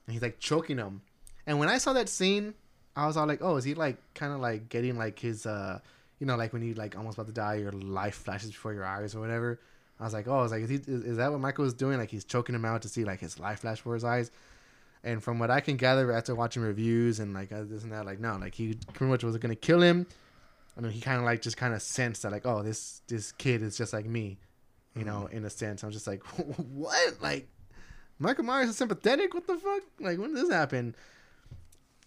and he's like choking him. And when I saw that scene, I was all like, oh, is he like kind of like getting like his uh, you know, like when you like almost about to die, your life flashes before your eyes or whatever. I was like, oh, I was like, is, he, is, is that what Michael was doing? Like he's choking him out to see like his life flash before his eyes. And from what I can gather after watching reviews and like uh, this and that, like no, like he pretty much was gonna kill him. I mean, he kind of like just kind of sensed that like, oh, this this kid is just like me, you know, in a sense. I'm just like, what? Like, Michael Myers is sympathetic? What the fuck? Like, when did this happen?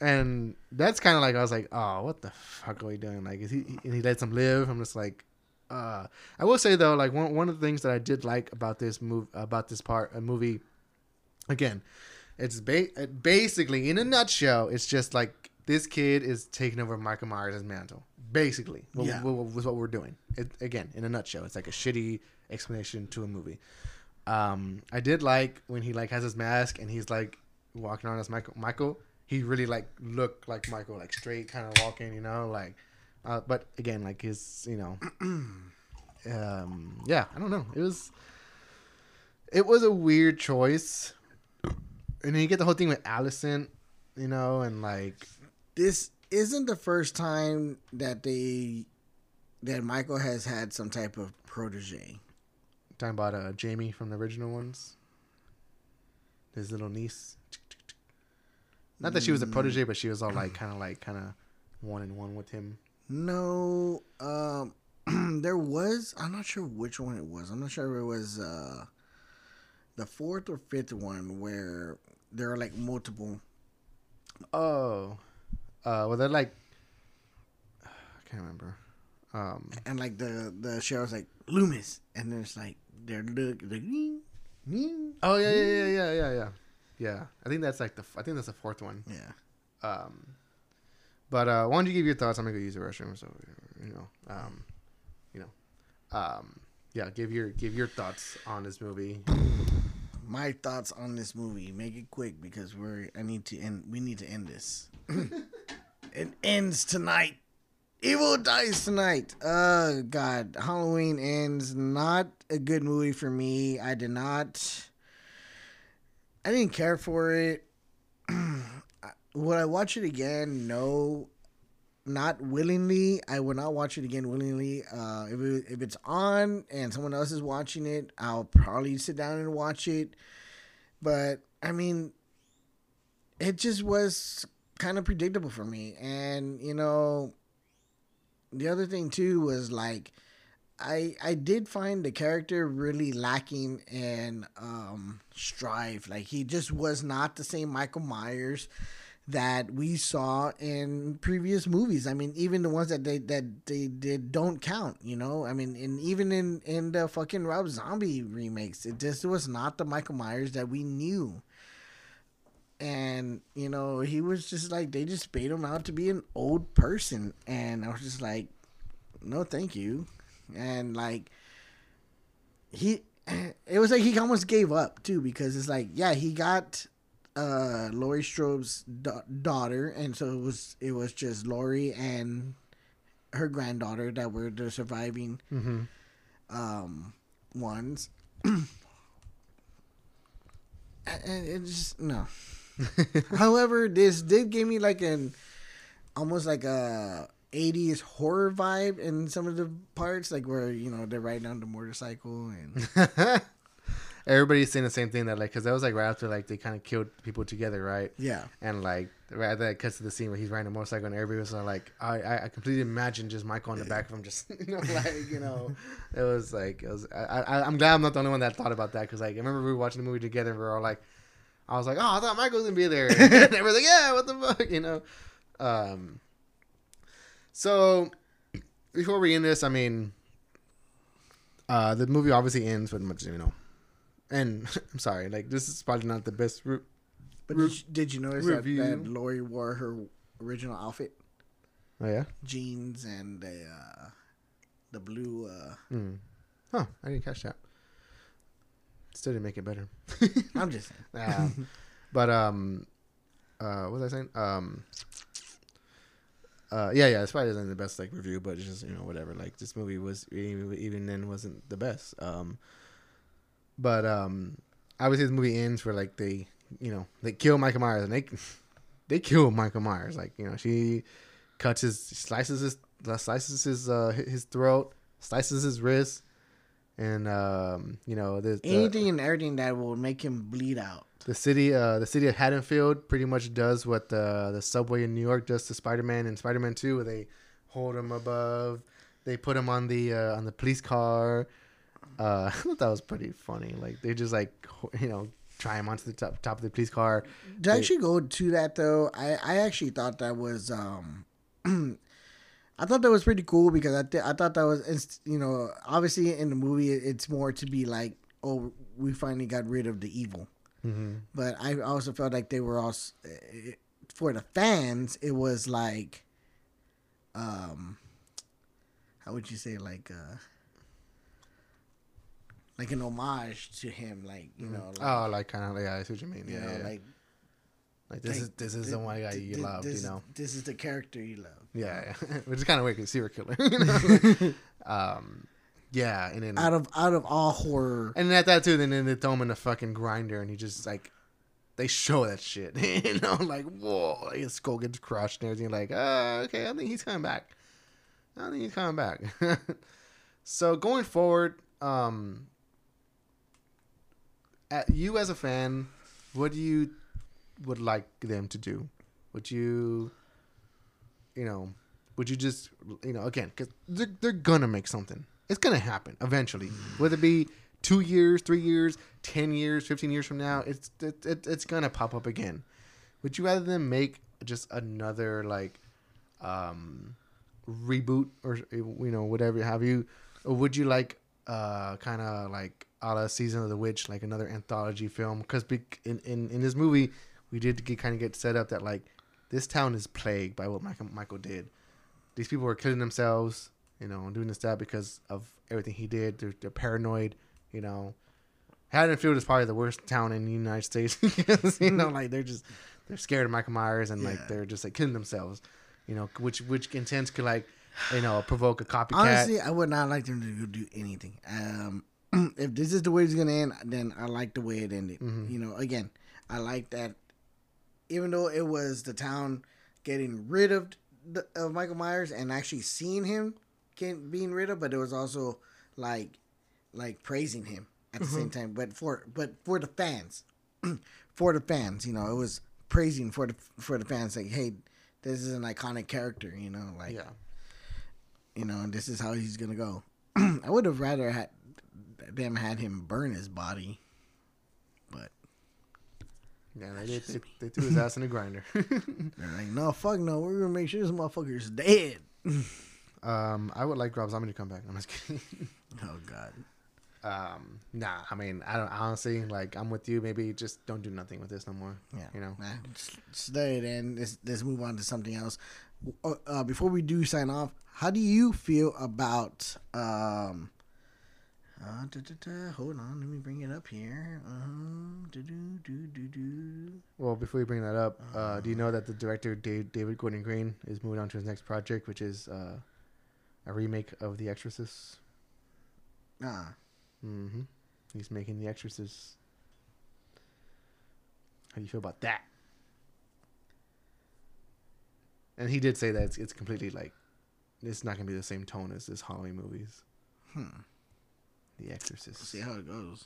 And that's kind of like I was like, oh, what the fuck are we doing? Like, is he? And he lets him live. I'm just like, uh. I will say though, like one one of the things that I did like about this move about this part a movie, again, It's ba- basically in a nutshell, it's just like this kid is taking over Michael Myers' mantle. Basically, what, Yeah. what, what, what we're doing. It, again, in a nutshell, it's like a shitty explanation to a movie. Um, I did like when he like has his mask and he's like walking around as Michael. Michael, he really like looked like Michael, like straight kind of walking, you know, like. Uh, but again, like his, you know, um, yeah, I don't know. It was, it was a weird choice, and then you get the whole thing with Allison, you know, and like, This isn't the first time that they that Michael has had some type of protege. talking about uh, Jamie from the original ones, his little niece. Not that she was a protege, but she was all like, kind of like, kind of one and one with him. No, um, there was. I'm not sure which one it was. I'm not sure if it was uh, the fourth or fifth one where there are like multiple. Oh, uh, well, they're like, I can't remember. Um, and like the the sheriff's like Loomis, and then it's like they're look like, oh yeah, yeah, yeah, yeah, yeah, yeah, yeah. I think that's like the, I think that's the fourth one. yeah. Um, but uh, why don't you give your thoughts? I'm gonna go use the restroom, so you know, um, you know, um, yeah, give your give your thoughts on this movie. My thoughts on this movie. Make it quick because we're. I need to end. We need to end this. it ends tonight. Evil dies tonight. Oh God, Halloween ends. Not a good movie for me. I did not. I didn't care for it. Would I watch it again? No, not willingly. I would not watch it again willingly. Uh, if it, if it's on and someone else is watching it, I'll probably sit down and watch it. But I mean, it just was kind of predictable for me, and you know, the other thing too was like. I I did find the character really lacking in um strive. Like he just was not the same Michael Myers that we saw in previous movies. I mean, even the ones that they that they did don't count. You know, I mean, and even in in the fucking Rob Zombie remakes, it just was not the Michael Myers that we knew. And you know, he was just like they just made him out to be an old person, and I was just like, no, thank you. And like, he, it was like he almost gave up too because it's like, yeah, he got uh Laurie Strode's da- daughter, and so it was it was just Laurie and her granddaughter that were the surviving Mm-hmm. um ones. and it just no. However, this did give me like an almost like a 80s horror vibe in some of the parts, like where you know they're riding on the motorcycle and Everybody's saying the same thing that like, because that was like right after like they kind of killed people together, right? yeah, And like right after that cuts to the scene where he's riding a motorcycle and everybody was like, I, I, I completely imagine just Michael on the back of him, just you know, like you know, it was like it was. I, I I'm glad I'm not the only one that thought about that because like I remember we were watching the movie together and we were all like, I was like, oh, I thought Michael was gonna be there, and they were like, yeah, what the fuck, you know. Um. So before we end this, I mean, uh, the movie obviously ends with much, you know, and I'm sorry, like this is probably not the best route. but did, you, did you notice that, that Laurie wore her original outfit, Oh yeah. jeans and the uh, the blue? Uh, Hmm. Huh. I didn't catch that. Still didn't make it better. I'm just saying. Uh, but um, uh, what was I saying? Um, uh, yeah, yeah. It's probably isn't the best like review, but just you know whatever. Like this movie was even, then wasn't the best. Um, but um, obviously the movie ends where like they you know they kill Michael Myers and they they kill Michael Myers. Like you know she cuts his slices his slices his uh his throat, slices his wrist, and um you know the, the Anything and everything that will make him bleed out. The city uh the city of Haddonfield pretty much does what the the subway in New York does to Spider-Man and Spider-Man 2 where they hold him above they put him on the uh, on the police car. Uh I thought that was pretty funny. Like they just like you know try him onto the top top of the police car. To They- actually go to that though, I, I actually thought that was um, I thought that was pretty cool because I th- I thought that was you know obviously in the movie it's more to be like oh we finally got rid of the evil, Mm-hmm. but I also felt like they were also eh, for the fans. It was like, um, how would you say like uh, like an homage to him, like you know, like, oh, like kind of yeah, I see what you mean. you Yeah, know, yeah. like like this like, is this is thi- the one guy you thi- loved, you know. this is the character you love. Yeah, yeah. which is kind of weird because serial killer. You know? um, yeah, and then Out of out of all horror, and at that too, then then they throw him in a fucking grinder, and he just like they show that shit. you know, like whoa, like his skull gets crushed and everything. Like, uh, okay, I think he's coming back. I think he's coming back. so going forward, um, at you as a fan, what do you would like them to do? Would you, you know, would you just, you know, again, because they're, they're gonna make something. It's gonna happen eventually, whether it be two years, three years, ten years, fifteen years from now. It's it, it, it's gonna pop up again. Would you rather them make just another like, um, reboot or you know whatever have you, or would you like uh kind of like a la season of the witch like another anthology film because in, in in this movie we did kind of get set up that like this town is plagued by what Michael Michael did. These people were killing themselves, you know, doing this stuff because of everything he did. They're, they're paranoid, you know. Haddonfield is probably the worst town in the United States because you know, like they're just they're scared of Michael Myers and like they're just like killing themselves, you know, which which intends could like you know provoke a copycat. honestly, I would not like them to do anything. Um, if this is the way it's gonna end, then I like the way it ended. Mhm. You know, again, I like that. Even though it was the town getting rid of the, of Michael Myers and actually seeing him get, being rid of, but it was also like like praising him at the same mm-hmm. time. But for but for the fans, for the fans, you know, it was praising for the for the fans. Like, hey, this is an iconic character. You know, like yeah, you know, and this is how he's gonna go. I would have rather had them had him burn his body, but yeah, they, did, they, they threw his ass in a grinder. they're like, no, fuck no, we're gonna make sure this motherfucker's dead. um, I would like Rob Zombie to come back. I'm just kidding. Oh god, Um, nah, I mean, I don't honestly like. I'm with you. Maybe just don't do nothing with this no more. yeah, You know. nah, just, just let it end. Let's let's move on to something else. Uh, uh, before we do sign off, how do you feel about um? Uh, da, da, da, hold on, let me bring it up here. Uh, do, do, do, do, do. Well, before you bring that up, uh, do you know that the director Dave, David Gordon Green is moving on to his next project, which is uh, a remake of The Exorcist? Ah. Mm-hmm. He's making The Exorcist. How do you feel about that? And he did say that it's, it's completely like it's not gonna be the same tone as this Halloween movies. hmm. The Exorcist. We'll see how it goes.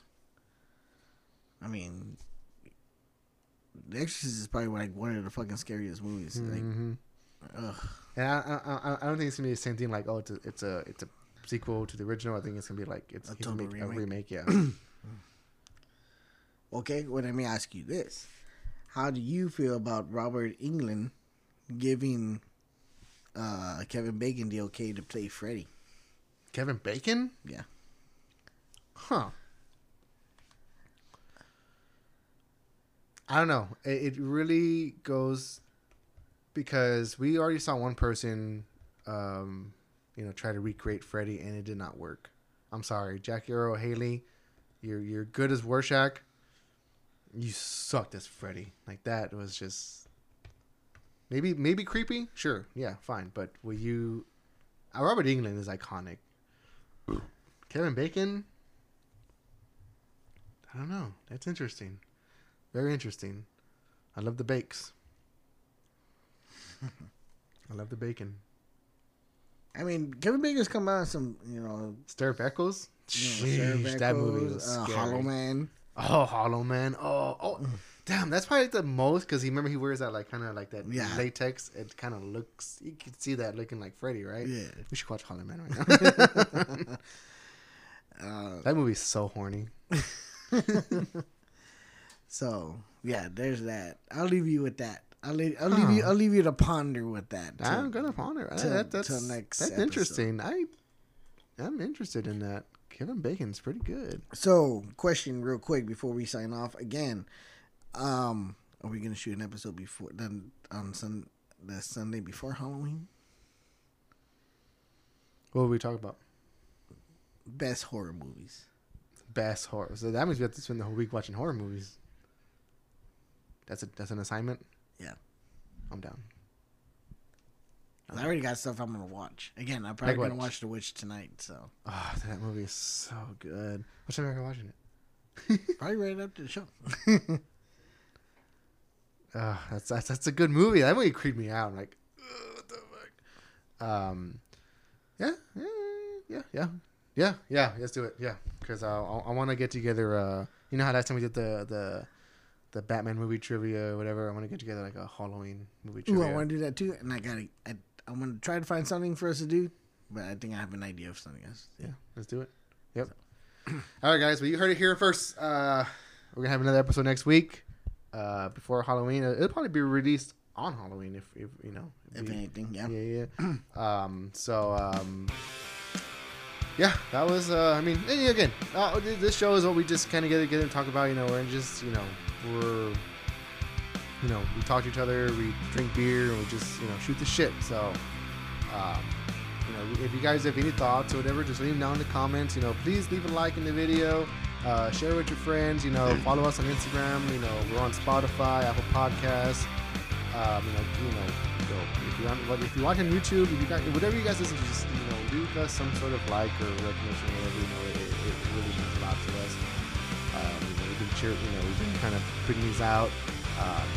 I mean, The Exorcist is probably like one of the fucking scariest movies. hmm Like, ugh. And I, I, I, don't think it's gonna be the same thing. Like, oh, it's a, it's a, it's a sequel to the original. I think it's gonna be like it's A gonna make a remake. remake. Yeah. Okay, well, let me ask you this: How do you feel about Robert Englund giving uh, Kevin Bacon the okay to play Freddy? Kevin Bacon. Yeah. Huh. I don't know. It, it really goes because we already saw one person, um, you know, try to recreate Freddy, and it did not work. I'm sorry, Jackie Earle Haley. You're you're good as Rorschach. You sucked as Freddy. Like that was just maybe maybe creepy. Sure, yeah, fine. But will you? Uh, Robert Englund is iconic. Kevin Bacon. I don't know. That's interesting. Very interesting. I love the bakes. I love the bacon. I mean, Kevin Bacon's come out with some, you know, Stir of Echoes. you know, Sheesh, that movie was uh, scary. Hollow Man. Oh, Hollow Man. Oh, oh, damn. That's probably the most because he remember he wears that like kind of like that Yeah. latex. It kind of looks. You can see that looking like Freddy, right? Yeah. We should watch Hollow Man right now. Uh, that movie's so horny. so yeah, there's that. I'll leave you with that. I'll leave. I'll leave you. I'll leave you to ponder with that. I'm gonna ponder. till- that, that's till next that's episode. interesting. I I'm interested in that Kevin Bacon's pretty good. So, question real quick before we sign off again. Um, are we gonna shoot an episode before then on sun the Sunday before Halloween? What were we talk about? Best horror movies. Best horror. So that means we have to spend the whole week watching horror movies. That's a that's an assignment. Yeah. I'm down. I already got stuff I'm gonna watch. Again, I'm probably Like gonna watch The Witch tonight. So Oh, that movie is so good. What time are you watching it? probably right up to the show. Uh, that's, that's that's a good movie. That movie creeped me out. I'm like, what the fuck? Um, yeah, yeah, yeah, yeah, yeah, yeah. Let's do it. Yeah, because uh, I, I want to get together. Uh, you know how last time we did the the the Batman movie trivia or whatever. I want to get together like a Halloween movie Ooh, trivia. I want to do that too, and I gotta. I, I want to try to find something for us to do, but I think I have an idea of something else. Yeah, let's do it. Yep. All right, guys. Well, you heard it here first. Uh, we're gonna have another episode next week. Uh, before Halloween, it'll probably be released on Halloween if, if you know. if If we- anything, yeah. yeah, yeah. um, so um, yeah, that was. Uh, I mean, again, uh, this show is what we just kind of get together and talk about. You know, we're just you know we're you know we talk to each other, we drink beer, and we just you know shoot the shit. So. Um, you know, if you guys have any thoughts or whatever, just leave them down in the comments. You know, please leave a like in the video, uh, share with your friends. You know, follow us on Instagram. You know, we're on Spotify, Apple Podcasts. Um, you know, you know, if you want, if you watch on YouTube, if you got whatever you guys listen to, just you know, leave us some sort of like or recognition, whatever. You know, it, it, really means a lot to us. Um, you know, we've been cheer, you know, we've been kind of putting these out. Um,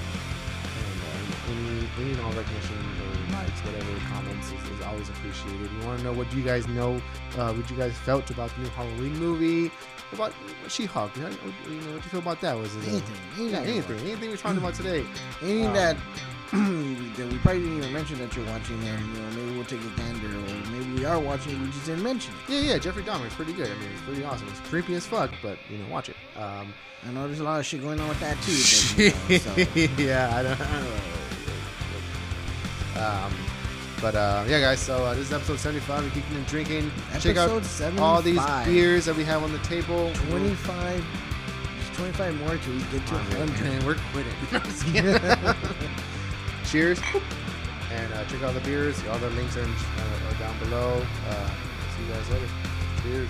and uh, any, any and all recognition or likes, whatever, comments is, is always appreciated. We want to know what do you guys know, uh, what you guys felt about the new Halloween movie, about She-Hulk. You know, what- you know, what you feel about that? Was it uh, Anything, anything, yeah, anything, anything we're talking about today. Anything Um, that that we probably didn't even mention that you're watching there. You know, maybe we'll take a gander, or maybe we are watching. it, We just didn't mention it. Yeah, yeah, Jeffrey Dahmer is pretty good. I mean, it's pretty awesome. It's creepy as fuck, but you know, watch it. Um, I know there's a lot of shit going on with that too. But, you know, so. yeah, I don't, I don't know. Um, but uh, yeah, guys. So uh, this is episode seventy-five. We're keeping and drinking. Check out Episode all these beers that we have on the table. 25, 25 more till we get to Come on, 100. man, we're quitting. Cheers. And uh, check out the beers. All the links are, in, uh, are down below. Uh, see you guys later. Cheers.